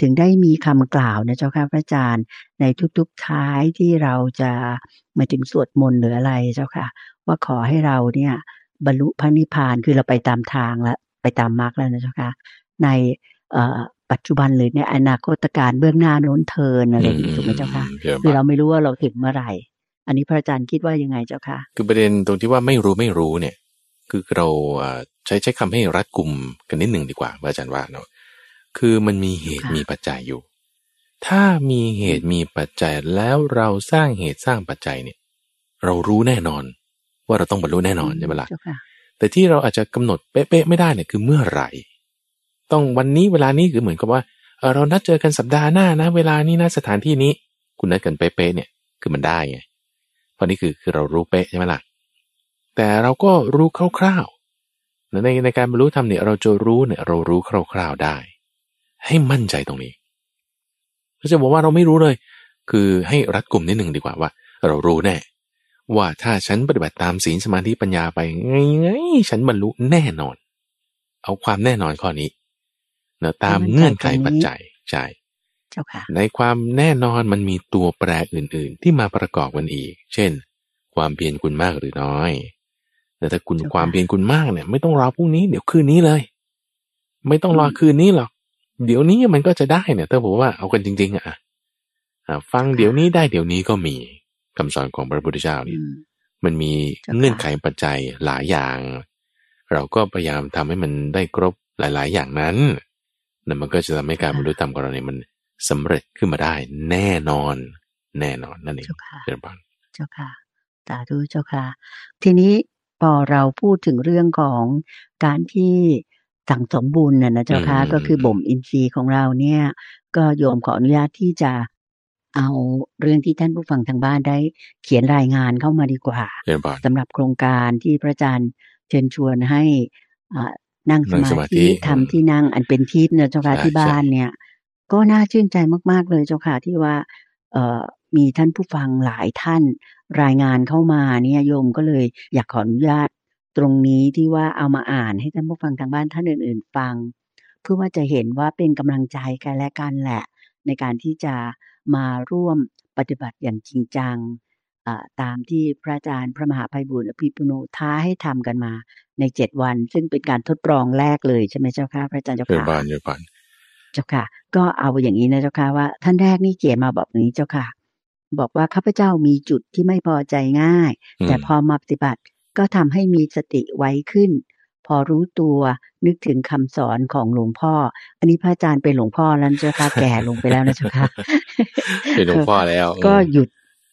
ถึงได้มีคำกล่าวนะเจ้าค่ะพระอาจารย์ ในทุกๆท้ายที่เราจะมาถึงสวดมนต์หรืออะไรเจ้าค่ะ ว่าขอให้เราเนี่ย บรรลุพระนิพพานคือเราไปตามทางแล้วไปตามมรรคแล้วนะเจ้าค่ะในปัจจุบันหรือในอนาคตการเบื้องหน้าโน้นเทินอะไรอย่างนี้ถูกไหมเจ้าค่ะคือเราไม่รู้ว่าเราถึงเมื่อไหร่ อันนี้พระอาจารย์คิดว่ายังไงเจ้าค่ะ คือประเด็นตรงที่ว่าไม่รู้ไม่รู้เนี่ย คือเราใช้ใช้คำให้รัดกลุ่มกันนิดหนึ่งดีกว่าอาจารย์ว่าเนาะคือมันมีเหตุมีปัจจัยอยู่ ถ้ามีเหตุมีปัจจัยแล้วเราสร้างเหตุสร้างปัจจัยเนี่ย เรารู้แน่นอน ว่าเราต้องบรรลุแน่นอนใช่ไหมล่ะแต่ที่เราอาจจะกำหนดเป๊ะๆไม่ได้เนี่ยคือเมื่อไหร่ ต้องวันนี้เวลานี้คือเหมือนกับว่าเรานัดเจอกันสัปดาห์หน้านะ เวลานี้นะสถานที่นี้ คุณนัดกันเป๊ะๆเนี่ยคือมันได้ไงเพราะนี่คือคือเรารู้เป๊ะใช่ไหมล่ะแต่เราก็รู้คร่าวๆในในการบรรลุธรรมเนี่ยเราจะรู้เนี่ยเรารู้คร่าวๆได้ ให้มั่นใจตรงนี้เราจะบอกว่าเราไม่รู้เลย คือให้รัดกลุ่มนิดหนึ่งดีกว่าว่า เรารู้แน่ ว่าถ้าฉันปฏิบัติตามศีลสมาธิปัญญาไปไงไงฉันบรรลุแน่นอน เอาความแน่นอนข้อนี้เนะตามเงื่อนไขปัจจัยใช่ในความแน่นอนมันมีตัวแปรอื่น ๆ ที่มาประกอบกันอีก เช่น ความเพียรคุณมากหรือน้อย แต่ถ้าคุณความเพียรคุณมากเนี่ย ไม่ต้องรอพรุ่งนี้เดี๋ยวคืนนี้เลย ไม่ต้องรอคืนนี้หรอก เดี๋ยวนี้มันก็จะได้เนี่ยถ้าบอกว่าเอากันจริง ๆ อะฟังเดี๋ยวนี้ได้เดี๋ยวนี้ก็มี คำสอนของพระพุทธเจ้าเนี่ยมันมีเงื่อนไขปัจจัยหลายอย่าง เราก็พยายามทำให้มันได้ครบหลาย ๆ อย่างนั้นนั่นมันก็จะทำให้การบรรลุธรรมของเราเนี่ยมันสำเร็จขึ้นมาได้แน่นอน แน่นอนนั่นเองเจ้าค่ะเจ้าค่ะสาธุเจ้าค่ะ ทีนี้พอเราพูดถึงเรื่องของการที่สั่งสมบุญน่ะนะเจ้าค่ะก็คือบ่มอินทรีย์ของเราเนี่ย ก็โยมขออนุญาตที่จะ เอาเรื่องที่ท่านผู้ฟังทางบ้านได้เขียนรายงานเข้ามาดีกว่าสำหรับโครงการที่พระอาจารย์เชิญชวนให้นั่งสมาธิทำที่นั่งอันเป็นทิพย์นะเจ้าค่ะที่บ้านเนี่ย ก็น่าชื่นใจมาก ๆ เลยเจ้าค่ะที่ว่าเออมีท่านผู้ฟังหลายท่านรายงานเข้ามาเนี่ยโยมก็เลยอยากขออนุญาตตรงนี้ที่ว่าเอามาอ่านให้ท่านผู้ฟังทางบ้านท่านอื่น ๆ ฟัง เพื่อว่าจะเห็นว่าเป็นกำลังใจกันและกันแหละ ในการที่จะ มาร่วมปฏิบัติอย่างจริงจังตามที่พระอาจารย์พระมหาภัยบุญอภิปุโนท้าให้ทำกันมาในเจ็ดวัน ซึ่งเป็นการทดลองแรกเลยใช่ไหมเจ้าค่ะพระอาจารย์เจ้าค่ะเจ้าบานเจ้าบานเจ้าค่ะ ก็เอาอย่างนี้นะเจ้าค่ะว่าท่านแรกนี่เขียนมาแบบนี้เจ้าค่ะ บอกว่าข้าพเจ้ามีจุดที่ไม่พอใจง่าย แต่พอมาปฏิบัติก็ทำให้มีสติไว้ขึ้น พอรู้ตัวนึกถึงคำสอนของหลวงพ่อ อันนี้พระอาจารย์เป็นหลวงพ่อแล้วเจ้าค่ะแก่ลงไปแล้วนะเจ้าค่ะเป็นหลวงพ่อแล้ว ก็หยุด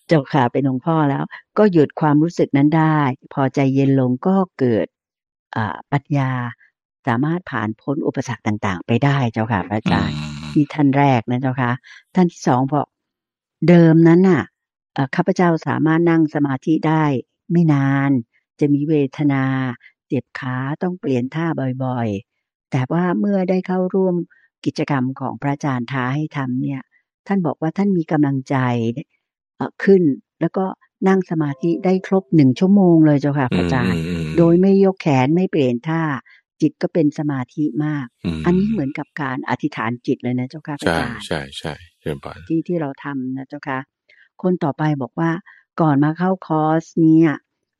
เจ้าค่ะเป็นหลวงพ่อแล้ว ก็หยุดความรู้สึกนั้นได้ พอใจเย็นลงก็เกิดปัญญาสามารถผ่านพ้นอุปสรรคต่าง ๆ ไปได้เจ้าค่ะพระอาจารย์ที่ท่านแรกนะเจ้าค่ะท่านที่สองบอกเดิมนั้นน่ะข้าพเจ้าสามารถนั่งสมาธิได้ไม่นาน จะมีเวทนา เจ็บขาต้องเปลี่ยนท่าบ่อยๆ แต่ว่าเมื่อได้เข้าร่วมกิจกรรมของพระอาจารย์ท้าให้ทำเนี่ย ท่านบอกว่าท่านมีกำลังใจขึ้น แล้วก็นั่งสมาธิได้ครบหนึ่งชั่วโมงเลยเจ้าค่ะพระอาจารย์ โดยไม่ยกแขนไม่เปลี่ยนท่า จิตก็เป็นสมาธิมาก อันนี้เหมือนกับการอธิษฐานจิตเลยนะเจ้าค่ะพระอาจารย์ใช่ใช่เชิญที่ที่เราทำนะเจ้าค่ะคนต่อไปบอกว่าก่อนมาเข้าคอร์สเนี่ย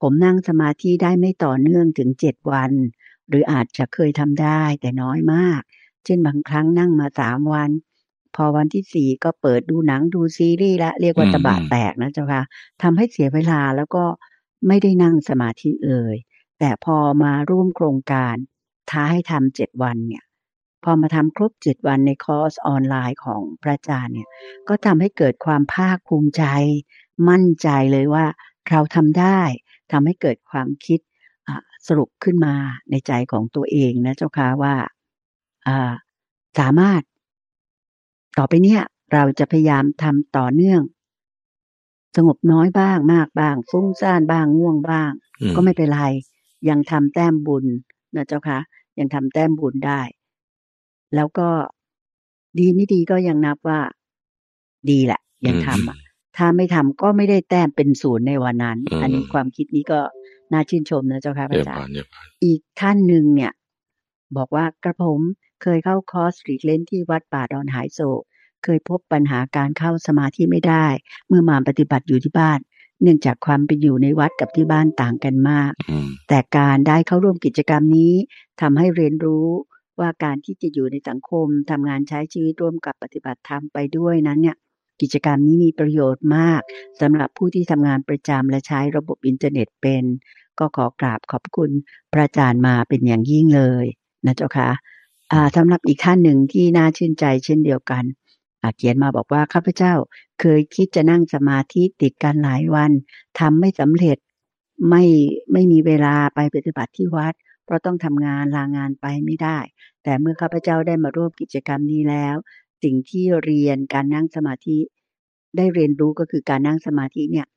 ผมนั่งสมาธิได้ไม่ต่อเนื่องถึงเจ็ดวัน หรืออาจจะเคยทำได้แต่น้อยมาก เช่นบางครั้งนั่งมาสามวัน พอวันที่สี่ก็เปิดดูหนังดูซีรีส์และเรียกว่าตะบะแตกนะเจ้าค่ะทำให้เสียเวลาแล้วก็ไม่ได้นั่งสมาธิเลย แต่พอมาร่วมโครงการท้าให้ทำเจ็ดวันเนี่ยพอมาทำครบเจ็ดวันในคอร์สออนไลน์ของพระอาจารย์เนี่ย ก็ทำให้เกิดความภาคภูมิใจ มั่นใจเลยว่าเราทำได้ ทำให้เกิดความคิดสรุปขึ้นมาในใจของตัวเองนะเจ้าค่ะว่าสามารถ ต่อไปเนี้ยเราจะพยายามทำต่อเนื่อง สงบน้อยบ้างมากบ้าง ฟุ้งซ่านบ้างง่วงบ้าง ก็ไม่เป็นไร ยังทำแต้มบุญนะเจ้าค่ะยังทำแต้มบุญได้ แล้วก็ดีไม่ดีก็ยังนับว่า ดีแหละ ยังทำอะ ถ้าไม่ทำก็ไม่ได้แต้มเป็นศูนย์ในวันนั้น อันนี้ความคิดนี้ก็น่าชื่นชมนะเจ้าค่ะพระอาจารย์อีกท่านหนึ่งเนี่ย บอกว่ากระผมเคยเข้าคอร์สรีเลนที่วัดป่าดอนหายโศก เคยพบปัญหาการเข้าสมาธิไม่ได้ เมื่อมาปฏิบัติอยู่ที่บ้าน เนื่องจากความไปอยู่ในวัดกับที่บ้านต่างกันมาก แต่การได้เข้าร่วมกิจกรรมนี้ทำให้เรียนรู้ว่าการที่จะอยู่ในสังคมทำงานใช้ชีวิตร่วมกับปฏิบัติธรรมไปด้วยนั้นเนี่ย กิจกรรมนี้มีประโยชน์มากสำหรับผู้ที่ทำงานประจำและใช้ระบบอินเทอร์เน็ตเป็น ก็ขอกราบขอบคุณพระอาจารย์มาเป็นอย่างยิ่งเลยนะเจ้าค่ะสำหรับอีกท่านหนึ่งที่น่าชื่นใจเช่นเดียวกันเขียนมาบอกว่าข้าพเจ้าเคยคิดจะนั่งสมาธิติดกันหลายวันทำไม่สำเร็จไม่ไม่มีเวลาไปปฏิบัติที่วัด เพราะต้องทำงานลางานไปไม่ได้ แต่เมื่อข้าพเจ้าได้มาร่วมกิจกรรมนี้แล้ว สิ่งที่เรียนการนั่งสมาธิ ได้เรียนรู้ก็คือการนั่งสมาธิเนี่ย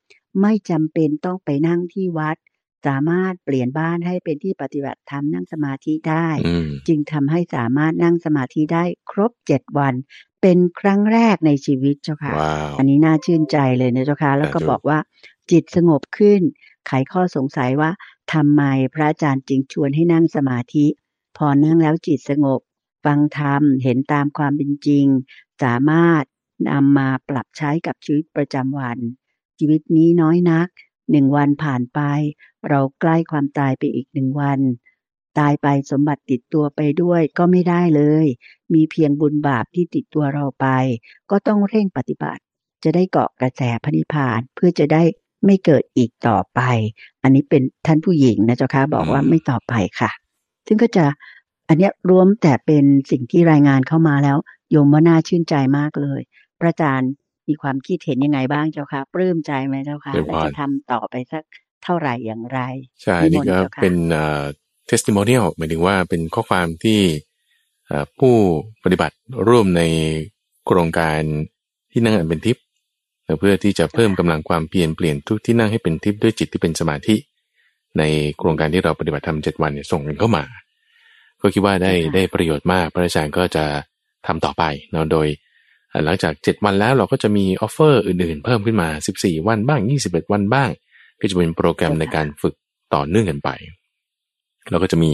ไม่จำเป็นต้องไปนั่งที่วัด สามารถเปลี่ยนบ้านให้เป็นที่ปฏิบัติธรรมนั่งสมาธิได้ จึงทำให้สามารถนั่งสมาธิได้ครบเจ็ดวัน เป็นครั้งแรกในชีวิตเจ้าค่ะ wow. อันนี้น่าชื่นใจเลยนะเจ้าค่ะ แล้วก็บอกว่าจิตสงบขึ้น ไขข้อสงสัยว่าทำไมพระอาจารย์จึงชวนให้นั่งสมาธิ พอนั่งแล้วจิตสงบ ฟังธรรมเห็นตามความเป็นจริง สามารถนำมาปรับใช้กับชีวิตประจำวัน ชีวิตนี้น้อยนักหนึ่งวันผ่านไป เราใกล้ความตายไปอีกหนึ่งวัน ตายไปสมบัติติดตัวไปด้วยก็ไม่ได้เลย มีเพียงบุญบาปที่ติดตัวเราไป ก็ต้องเร่งปฏิบัติ จะได้เกาะกระแสพระนิพพานเพื่อจะได้ไม่เกิดอีกต่อไป อันนี้เป็นท่านผู้หญิงนะเจ้าค่ะบอกว่าไม่ต่อไปค่ะ ซึ่งก็จะ อันนี้รวมแต่เป็นสิ่งที่รายงานเข้ามาแล้ว โยมว่าน่าชื่นใจมากเลย พระอาจารย์มีความคิดเห็นยังไงบ้างเจ้าค่ะปลื้มใจไหมเจ้าค่ะและจะทำต่อไปสักเท่าไหร่อย่างไร ใช่นี่ก็เป็นเอ่อ testimonial หมายถึงว่าเป็นข้อความที่ผู้ปฏิบัติร่วมในโครงการที่นั่งเป็นทิพย์เพื่อที่จะเพิ่มกำลังความเปลี่ยนเปลี่ยนทุกที่นั่งให้เป็นทิพย์ด้วยจิตที่เป็นสมาธิ ในโครงการที่เราปฏิบัติธรรมเจ็ดวันเนี่ยส่งกันเข้ามา ก็คิดว่าได้ได้ประโยชน์มากพระอาจารย์ก็จะทำต่อไปเนาะโดย หลังจากเจ็ดวันแล้วเราก็จะมี offer อื่นๆ เพิ่มขึ้นมาสิบสี่วันบ้างยี่สิบเอ็ดวันบ้าง ก็จะเป็นโปรแกรมในการฝึกต่อเนื่องกันไป เราก็จะมี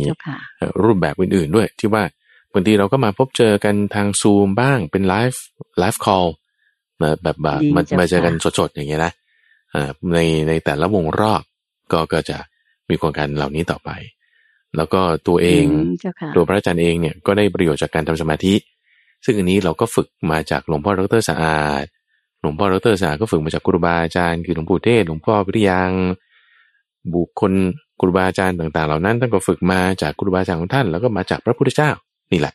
รูปแบบอื่นๆด้วย ที่ว่าบางทีเราก็มาพบเจอกันทางซูมบ้างเป็น live live call มาแบบแบบมามาเจอกันสดๆอย่างเงี้ยนะในในแต่ละวงรอบก็ก็จะมีโครงการเหล่านี้ต่อไป แล้วก็ตัวเองตัวพระอาจารย์เองเนี่ยก็ได้ประโยชน์จากการทำสมาธิ ซึ่งอันนี้เราก็ฝึกมาจากหลวงพ่อดรสะอาด หลวงพ่อดรสะอาดก็ฝึกมาจากครูบาอาจารย์คือหลวงปู่เทศหลวงพ่อวิริยัง บุคคลครูบาอาจารย์ต่าง ๆ เหล่านั้นท่านก็ฝึกมาจากครูบาอาจารย์ของท่าน แล้วก็มาจากพระพุทธเจ้านี่แหละ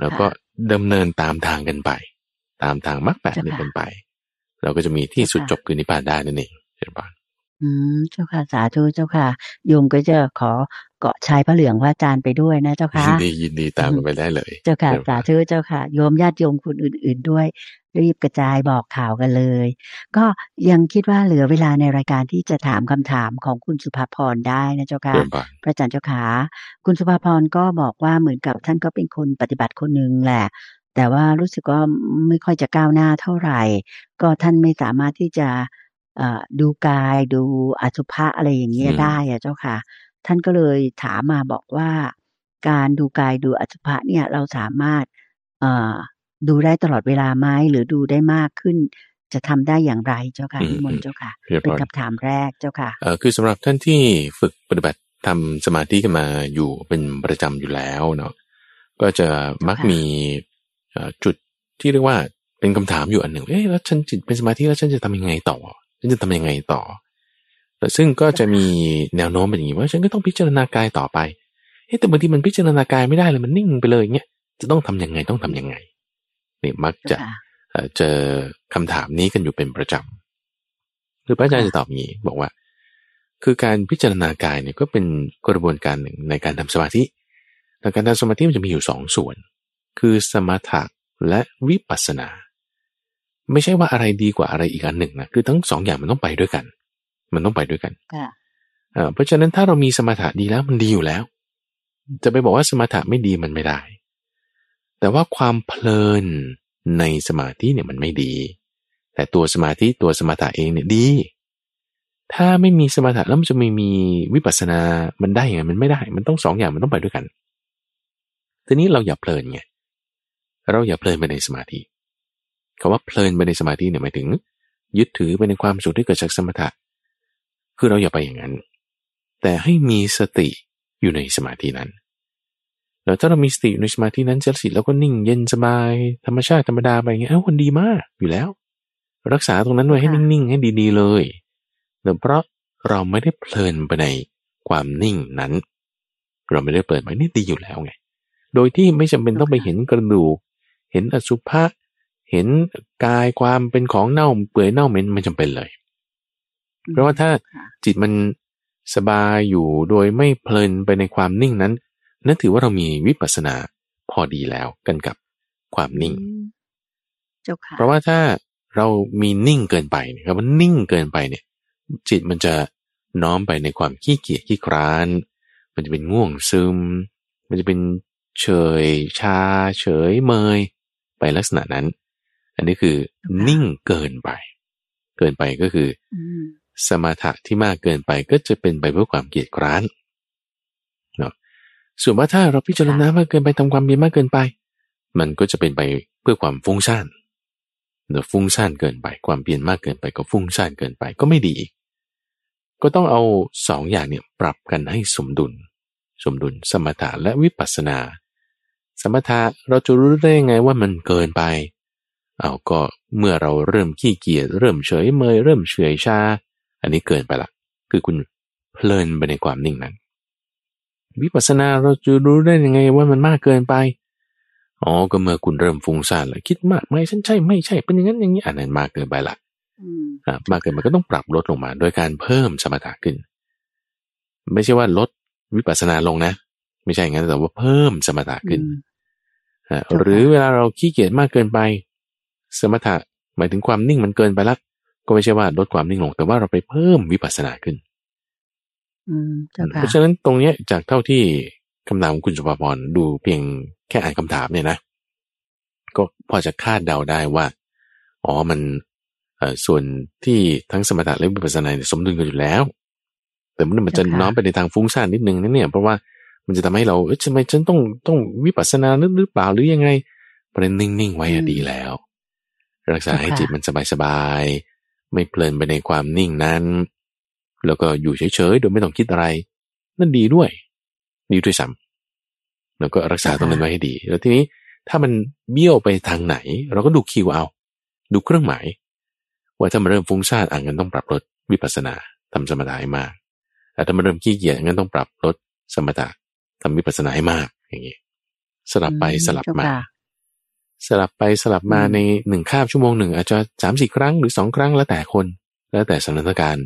แล้วก็ดำเนินตามทางกันไป ตามทางมรรคแปดนี่เป็นไป เราก็จะมีที่สุดจบคือนิพพานได้นั่นเองเจ้าค่ะอืมเจ้าค่ะสาธุเจ้าค่ะโยมก็จะขอ เกาะชายพระเหลืองพระอาจารย์ไปด้วยนะเจ้าค่ะยินดียินดีตามไปได้เลย เจ้าค่ะสาธุเจ้าค่ะโยมญาติโยมคนอื่น ๆ ด้วยรีบกระจายบอกข่าวกันเลย ก็ยังคิดว่าเหลือเวลาในรายการที่จะถามคำถามของคุณสุภาพรได้นะเจ้าค่ะพระอาจารย์เจ้าค่ะคุณสุภาพรก็บอกว่าเหมือนกับท่านก็เป็นคนปฏิบัติคนหนึ่งแหละ แต่ว่ารู้สึกว่าไม่ค่อยจะก้าวหน้าเท่าไหร่ ก็ท่านไม่สามารถที่จะดูกายดูอสุภะอะไรอย่างเงี้ยได้อะเจ้าค่ะ ท่านก็เลยถามมาบอกว่า การดูกายดูอสุภะเนี่ยเราสามารถดูได้ตลอดเวลาไหมหรือดูได้มากขึ้น จะทำได้อย่างไรเจ้าค่ะนิมนต์เจ้าค่ะ เป็นคำถามแรกเจ้าค่ะเออคือสำหรับท่านที่ฝึกปฏิบัติทำสมาธิกันมาอยู่เป็นประจำอยู่แล้วเนาะก็จะมักมีจุดที่เรียกว่าเป็นคำถามอยู่อันหนึ่งเอ๊ะแล้วฉันจิตเป็นสมาธิแล้วฉันจะทำยังไงต่อฉันจะทำยังไงต่อ ซึ่งก็จะมีแนวโน้มเป็นอย่างนี้ว่าฉันก็ต้องพิจารณากายต่อไปเฮ้แต่บางทีมันพิจารณากายไม่ได้เลยมันนิ่งไปเลยเงี้ยจะต้องทํำยังไงต้องทํำยังไงนี่มักจะเจอคำถามนี้กันอยู่เป็นประจำคือพระอาจารย์จะตอบอย่างนี้บอกว่า คือการพิจารณากายเนี่ยก็เป็นกระบวนการหนึ่งในการทำสมาธิแต่การทำสมาธิมันจะมีอยู่สองส่วน คือสมถะและวิปัสสนา ไม่ใช่ว่าอะไรดีกว่าอะไรอีกอันหนึ่งนะคือทั้งสองอย่างมันต้องไปด้วยกัน มันต้องไปด้วยกันเพราะฉะนั้นถ้าเรามีสมถะดีแล้วมันดีอยู่แล้ว จะไปบอกว่าสมถะไม่ดีมันไม่ได้ แต่ว่าความเพลินในสมาธิเนี่ยมันไม่ดี แต่ตัวสมาธิตัวสมถะเองเนี่ยดี ถ้าไม่มีสมถะแล้วมันจะไม่มีวิปัสสนา มันได้ยังไงมันไม่ได้ มันต้องสองอย่างมันต้องไปด้วยกัน ทีนี้เราอย่าเพลินไง เราอย่าเพลินไปในสมาธิคาว่าเพลินไปในสมาธิเนี่ยหมายถึง ยึดถือไปในความสุขที่เกิดจากสมถะ คือเราอย่าไปอย่างนั้น แต่ให้มีสติอยู่ในสมาธินั้น แล้วถ้าเรามีสติในสมาธินั้นเจสิตแล้วก็นิ่งเย็นสบาย ธรรมชาติธรรมดาไปอย่างเงี้ยเอ้าคนดีมากอยู่แล้ว รักษาตรงนั้นไว้ให้นิ่งๆให้ดีๆเลยแต่เพราะเราไม่ได้เพลินไปในความนิ่งนั้น เราไม่ได้เปิดไว้นี่ดีอยู่แล้วไง โดยที่ไม่จำเป็นต้องไปเห็นกระดูก เห็นอสุภะ เห็นกายความเป็นของเน่าเปื่อยเน่าเหม็นไม่จำเป็นเลย เพราะว่าถ้าจิตมันสบายอยู่โดยไม่เพลินไปในความนิ่งนั้น นั่นถือว่าเรามีวิปัสสนาพอดีแล้วกันกับความนิ่งเจ้าค่ะเพราะว่าถ้าเรามีนิ่งเกินไปนะครับมันนิ่งเกินไปเนี่ย จิตมันจะน้อมไปในความขี้เกียจขี้คร้าน มันจะเป็นง่วงซึม มันจะเป็นเฉยชา เฉยเมย ไปลักษณะนั้น อันนี้คือนิ่งเกินไป เกินไปก็คือ สมาถะที่มากเกินไปก็จะเป็นไปเพื่อความเกียจคร้านเนาะส่วนว่าถ้าเราพิจารณามากเกินไปทำความเพียรมากเกินไป มันก็จะเป็นไปเพื่อความฟุ้งซ่านเนอะฟุ้งซ่านเกินไปความเพียรมากเกินไปก็ฟุ้งซ่านเกินไปก็ไม่ดีอีกก็ต้องเอาสองอย่างเนี่ยปรับกันให้สมดุล สมดุลสมถะและวิปัสสนา สมถะเราจะรู้ได้ไงว่ามันเกินไป เอาก็เมื่อเราเริ่มขี้เกียจเริ่มเฉยเมยเริ่มเฉยชา อันนี้เกินไปละ คือคุณเพลินไปในความนิ่งนั้น วิปัสสนาเราจะรู้ได้ยังไงว่ามันมากเกินไปอ๋อก็เมื่อคุณเริ่มฟุ้งซ่านแล้วคิดมากไหมฉันใช่ไม่ใช่เป็นอย่างนั้นอย่างนี้อันนั้นมากเกินไปละอ่ามากเกินมันก็ต้องปรับลดลงมา โดยการเพิ่มสมถะขึ้น ไม่ใช่ว่าลดวิปัสสนาลงนะ ไม่ใช่อย่างนั้นแต่ว่าเพิ่มสมถะขึ้นอ่าหรือเวลาเราขี้เกียจมากเกินไป สมถะหมายถึงความนิ่งมันเกินไปละ ก็ไม่ใช่ว่าลดความนิ่งลง แต่ว่าเราไปเพิ่มวิปัสสนาขึ้นเพราะฉะนั้นตรงเนี้ยจากเท่าที่คำถามของคุณสุภาพรดูเพียงแค่อ่านคำถามเนี่ยนะก็พอจะคาดเดาได้ว่า อ๋อมันส่วนที่ทั้งสมถะและวิปัสสนาสมดุลกันอยู่แล้ว แต่มันมันจะน้อมไปในทางฟุ้งซ่านนิดนึงนั่นเนี่ย เพราะว่ามันจะทำให้เราเอ๊ะทำไมฉันต้องต้องวิปัสสนาหรือเปล่าหรือยังไงประเด็นนิ่งๆไว้ดีแล้ว รักษาให้จิตมันสบายๆ ไม่เพลินไปในความนิ่งนั้น แล้วก็อยู่เฉยๆโดยไม่ต้องคิดอะไร นั่นดีด้วย ดีด้วยซ้ำแล้วก็รักษาตรงนั้นไว้ให้ดี แล้วทีนี้ถ้ามันเบี้ยวไปทางไหน เราก็ดูคิวเอา ดูเครื่องหมาย ว่าถ้ามันเริ่มฟุ้งซ่านอะงั้นต้องปรับลดวิปัสสนาทำสมถะให้มากแต่ถ้ามันเริ่มขี้เกียจงั้นต้องปรับลดสมถะทำวิปัสสนาให้มากอย่างนี้สลับไปสลับมา สลับไปสลับมาในหนึ่งคาบชั่วโมงหนึ่งอาจจะสามสี่ครั้งหรือสองครั้งแล้วแต่คน แล้วแต่สถานการณ์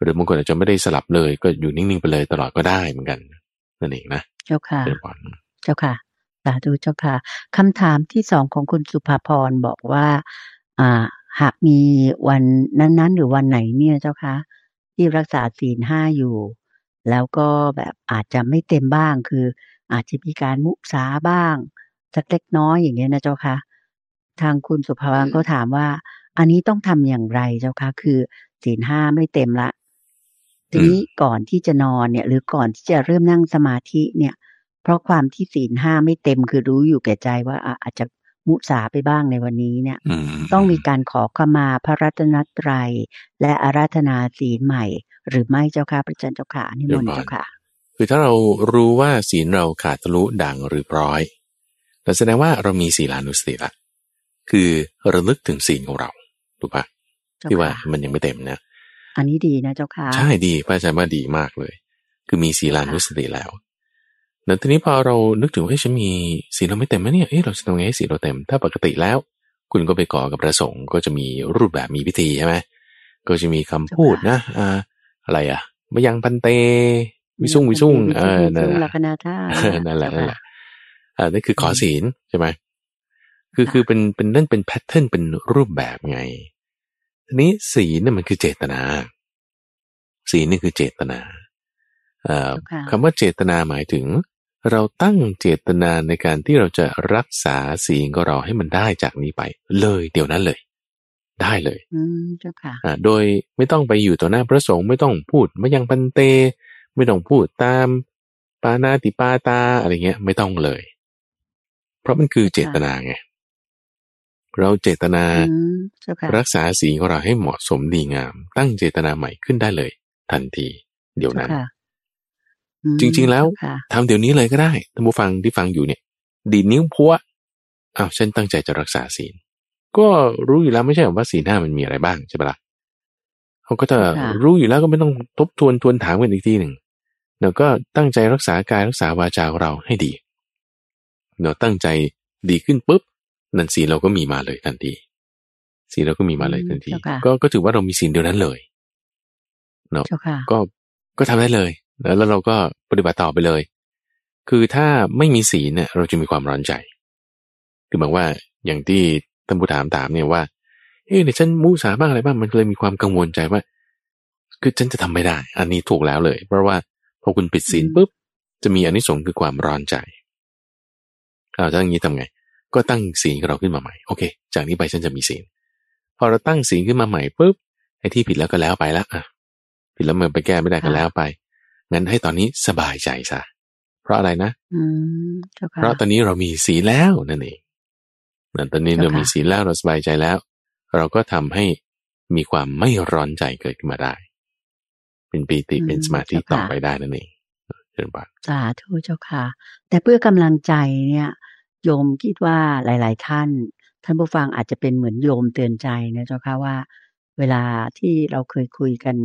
หรือบางคนอาจจะไม่ได้สลับเลย ก็อยู่นิ่งๆไปเลยตลอดก็ได้เหมือนกันนั่นเองนะ เจ้าค่ะเจ้าค่ะสาธุเจ้าค่ะคำถามที่สองของคุณสุภาพรบอกว่า อ่า หากมีวันนั้น ๆ หรือวันไหนเนี่ยเจ้าคะที่รักษาศีลห้าอยู่ แล้วก็แบบอาจจะไม่เต็มบ้างคือ อาจจะมีการมุสาบ้าง สักเล็กน้อยอย่างเงี้ยนะเจ้าคะทางคุณสุภาวันก็ถามว่า อันนี้ต้องทำอย่างไรเจ้าคะคือศีลห้าไม่เต็มละ ทีนี้ก่อนที่จะนอนเนี่ย หรือก่อนที่จะเริ่มนั่งสมาธิเนี่ย เพราะความที่ศีลห้าไม่เต็มคือรู้อยู่แก่ใจว่าอาจจะมุสาไปบ้างในวันนี้เนี่ย ต้องมีการขอขมาพระรัตนตรัย และอาราธนาศีลใหม่ หรือไม่เจ้าค่ะพระจันเจ้าค่ะนิมนต์เจ้าค่ะ คือถ้าเรารู้ว่าศีลเราขาดทะลุด่างหรือร้อย เราแสดงว่าเรามีศีลานุสติละ คือระลึกถึงศีลของเราถูกปะที่ว่ามันยังไม่เต็มนะ อันนี้ดีนะเจ้าค่ะ ใช่ดีพระอาจารย์ว่าดีมากเลย คือมีศีลานุสติแล้วแล้วทีนี้พอเรานึกถึงว่าฉันมีศีลเราไม่เต็มไหมเนี่ยเอ๊ะเราจะทำไงให้ศีลเราเต็ม ถ้าปกติแล้ว คุณก็ไปก่อกับพระสงฆ์ก็จะมีรูปแบบมีพิธีใช่ไหมก็จะมีคำพูดนะอ่าอะไรอะมยังพันเตวิสุงวิสุงเออนั่นแหละนั่นแหละนั่นแหละ อ่านั่นคือขอศีลใช่ไหมคือคือเป็นเป็นนั่นเป็นแพทเทิร์นเป็นรูปแบบไง ทีนี้ศีลเนี่ยมันคือเจตนา ศีลนี่คือเจตนาคำว่าเจตนาหมายถึง เราตั้งเจตนาในการที่เราจะรักษาศีลของเราให้มันได้จากนี้ไป เลยเดี๋ยวนั้นเลย ได้เลยอืมเจ้าค่ะโดยไม่ต้องไปอยู่ต่อหน้าพระสงฆ์ไม่ต้องพูดไม่ยังปันเต ไม่ต้องพูดตาม ปานาติปาตาอะไรเงี้ย ไม่ต้องเลย เพราะมันคือเจตนาไง เราเจตนารักษาศีลของเราให้เหมาะสมดีงาม ตั้งเจตนาใหม่ขึ้นได้เลย ทันที เดี๋ยวนั้น จริง ๆ แล้วทำเดี๋ยวนี้เลยก็ได้ท่านผู้ฟังที่ฟังอยู่เนี่ย ดีนิ้วพัวอ้าวฉันตั้งใจจะรักษาศีล ก็รู้อยู่แล้วไม่ใช่ว่าศีลห้ามันมีอะไรบ้างใช่ปะละ่ะเขาก็จะรู้อยู่แล้วก็ไม่ต้องทบทวนทวนถามกันอีกทีหนึ่งเราก็ตั้งใจรักษากายรักษาวาจาของเราให้ดี เราตั้งใจดีขึ้นปุ๊บนั่นศีลเราก็มีมาเลยทันทีศีลเราก็มีมาเลยทันทีเจ้าค่ะก็ก็ถือว่าเรามีศีลเดียวนั้นเลยเนาะเจ้าค่ะก็ก็ทำได้เลยแล้วแล้วเราก็ปฏิบัติต่อไปเลย คือถ้าไม่มีศีลเนี่ย เราจะมีความร้อนใจ คือบอกว่าอย่างที่ท่านผู้ถามถามเนี่ยว่าเอ๊ะเนี่ยฉันมุสาบ้างอะไรบ้างมันเลยมีความกังวลใจว่า คือฉันจะทำไม่ได้ อันนี้ถูกแล้วเลย เพราะว่าพอคุณปิดศีลอืมปุ๊บจะมีอานิสงส์คือความร้อนใจ เอาถ้าอย่างนี้ทำไง ก็ตั้งศีลของเราขึ้นมาใหม่โอเค จากนี้ไปฉันจะมีศีลพอเราตั้งศีลขึ้นมาใหม่ปุ๊บไอ้ที่ผิดแล้วก็แล้วไปละอะผิดแล้วมันไปแก้ไม่ได้ก็แล้วไปงั้นให้ตอนนี้สบายใจซะเพราะอะไรนะอืมเจ้าค่ะเพราะตอนนี้เรามีศีลแล้วนั่นเองนั่นตอนนี้เจ้าเราค่ะมีศีลแล้วเราสบายใจแล้ว เราก็ทำให้มีความไม่ร้อนใจเกิดขึ้นมาได้ เป็นปีติเป็นสมาธิต่อไปได้นั่นเองเชิญบานสาธุเจ้าค่ะ แต่เพื่อกำลังใจเนี่ย โยมคิดว่าหลาย ๆ ท่าน ท่านผู้ฟังอาจจะเป็นเหมือนโยมเตือนใจนะเจ้าค่ะว่า เวลาที่เราเคยคุยกัน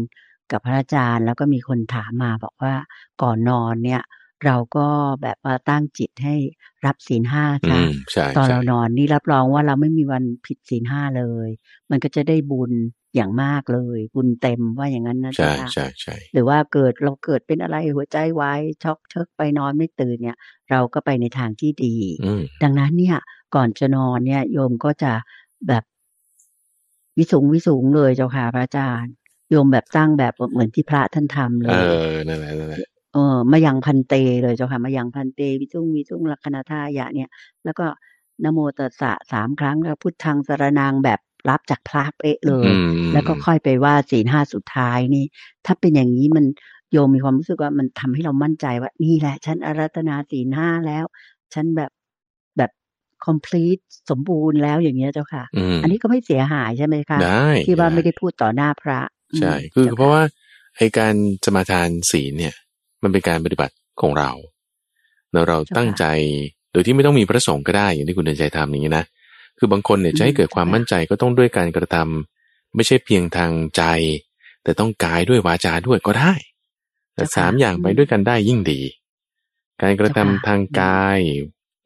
กับพระอาจารย์ แล้วก็มีคนถามมาบอกว่าก่อนนอนเนี่ยเราก็แบบว่าตั้งจิตให้รับศีลห้าอืค่ะมใช่ตอนใช่เรานอนนี่รับรองว่าเราไม่มีวันผิดศีลห้าเลย มันก็จะได้บุญ อย่างมากเลย บุญเต็มว่าอย่างนั้นนะใช่เจ้าค่ะใช่ใช่หรือว่าเกิดเราเกิดเป็นอะไรหัวใจวายช็อกเชิกไปนอนไม่ตื่นเนี่ย เราก็ไปในทางที่ดีอืมดังนั้นเนี่ย ก่อนจะนอนเนี่ย โยมก็จะแบบวิสูงวิสูงเลยเจ้าค่ะพระอาจารย์ โยมแบบตั้งแบบเหมือนที่พระท่านทำเลเอยอนั่นแหละนั่นแหละเออมายังพันเตเลยเจ้าค่ะมายังพันเตวิจุงวิจุงลักขณทายะเนี่ย แล้วก็นะโมตัสสะสามครั้งแล้วพุทธังสรนางแบบ รับจากพระเป๊ะเลยอืมแล้วก็ค่อยไปว่าศีลห้าสุดท้ายนี่ ถ้าเป็นอย่างนี้มันโยมมีความรู้สึกว่ามันทำให้เรามั่นใจว่านี่แหละ ฉันอารัตนาศีลห้าแล้ว ฉันแบบแบบ complete สมบูรณ์แล้วอย่างเงี้ยเจ้าค่ะอืมอันนี้ก็ไม่เสียหายใช่ไหมคะได้ที่ว่าได้ไม่ได้พูดต่อหน้าพระ ใช่มคือจ้เพราะว่าไอการสมาทานศีลเนี่ย มันเป็นการปฏิบัติของเราแล้วเราตั้งใจโดยที่ไม่ต้องมีพระสงฆ์ก็ได้อย่างที่คุณเดินใจทำอย่างนี้นะ คือบางคนเนี่ยจะให้เกิดความมั่นใจก็ต้องด้วยการกระทำไม่ใช่เพียงทางใจ แต่ต้องกายด้วยวาจาด้วยก็ได้แต่สามอย่างไปด้วยกันได้ยิ่งดี การกระทำทางกาย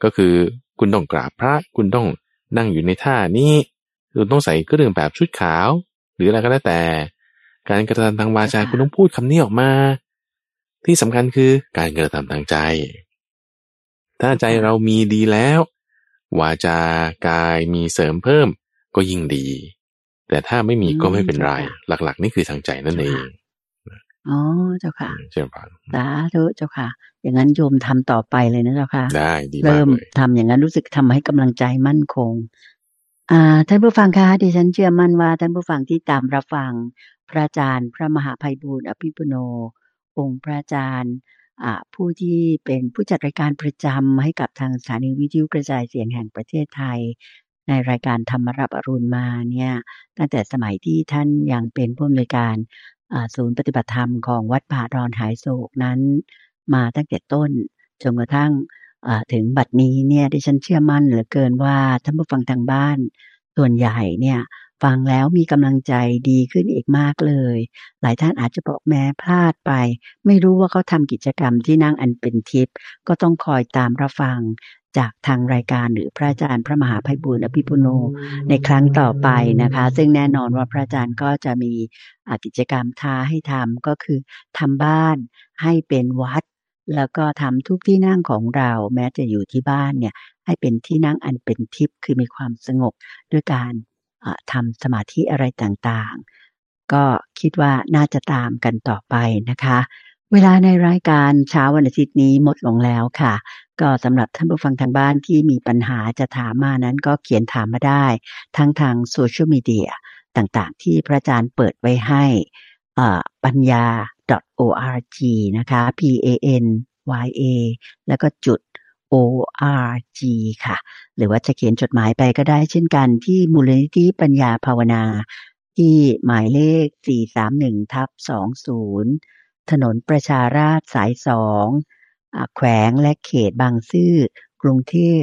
ก็คือคุณต้องกราบพระคุณต้องนั่งอยู่ในท่านี้คุณต้องใส่เครื่องแบบชุดขาว หรืออะไรก็แล้วแต่ การกระทำทางวาจาคุณต้องพูดคำนี้ออกมา ที่สำคัญคือการกระทำทางใจ ถ้าใจเรามีดีแล้ว วาจากายมีเสริมเพิ่มก็ยิ่งดี แต่ถ้าไม่มีก็ไม่เป็นไร หลัก ๆ นี่คือทางใจนั่นเองอ๋อเจ้าค่ะอืมเช่นกันสาธุเจ้าค่ะ อย่างนั้นโยมทำต่อไปเลยนะเจ้าค่ะ ได้ดีมากเริ่มเลยทำอย่างนั้นรู้สึกทำให้กำลังใจมั่นคง อ่าท่านผู้ฟังคะดิฉันเชื่อมั่นว่าท่านผู้ฟังที่ตามรับฟัง พระอาจารย์ พระมหาภัยบูร์อภิปุโนองค์พระอาจารย์อ่า ผู้ที่เป็นผู้จัดรายการประจำให้กับทางสถานีวิทยุกระจายเสียงแห่งประเทศไทย ในรายการธรรมรับอรุณมาเนี่ยตั้งแต่สมัยที่ท่านยังเป็นผู้อำนวยการศูนย์ปฏิบัติธรรมของวัดป่าดอนหายโศกนั้น มาตั้งแต่ต้นจนกระทั่งถึงบัดนี้เนี่ยดิฉันเชื่อมั่นเหลือเกินว่าท่านผู้ฟังทางบ้าน ส่วนใหญ่เนี่ย ฟังแล้วมีกำลังใจดีขึ้นอีกมากเลย หลายท่านอาจจะบอกแม้พลาดไป ไม่รู้ว่าเขาทำกิจกรรมที่นั่งอันเป็นทิพย์ก็ต้องคอยตามรับฟังจากทางรายการหรือพระอาจารย์พระมหาภัยบูร์อภิปุโนในครั้งต่อไปนะคะ ซึ่งแน่นอนว่าพระอาจารย์ก็จะมีกิจกรรมท้าให้ทำก็คือทำบ้านให้เป็นวัด แล้วก็ทำทุกที่นั่งของเรา แม้จะอยู่ที่บ้านเนี่ยให้เป็นที่นั่งอันเป็นทิพย์คือมีความสงบด้วยการ ทำสมาธิอะไรต่างๆ ก็คิดว่าน่าจะตามกันต่อไปนะคะ เวลาในรายการเช้าวันอาทิตย์นี้หมดลงแล้วค่ะ ก็สำหรับท่านผู้ฟังทางบ้านที่มีปัญหาจะถามมานั้นก็เขียนถามมาได้ ทั้งทางโซเชียลมีเดียต่างๆ ที่พระอาจารย์เปิดไว้ให้ปัญญา .org นะคะ p a n y a แล้วก็จุด org ค่ะ หรือว่าจะเขียนจดหมายไปก็ได้เช่นกันที่มูลนิธิปัญญาภาวนา ที่หมายเลข 431ทับ20 ถนนประชาราษฎรสาย 2 แขวงและเขตบางซื่อ กกรุงเทพ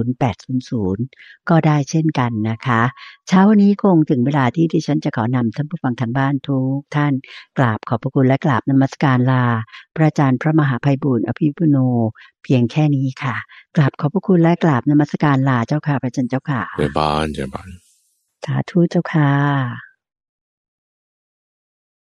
10800 ก็ได้เช่นกันนะคะ เช้าวันนี้คงถึงเวลาที่ดิฉันจะขอนำท่านผู้ฟังทางบ้านทุกท่านกราบขอบพระคุณและกราบนมัสการลา พระอาจารย์พระมหาภัยบุญอภิปุโน เพียงแค่นี้ค่ะ กราบขอบพระคุณและกราบนมัสการลาเจ้าค่ะพระอาจารย์เจ้าค่ะเจริญบานเจริญบานสาธุเจ้าค่ะ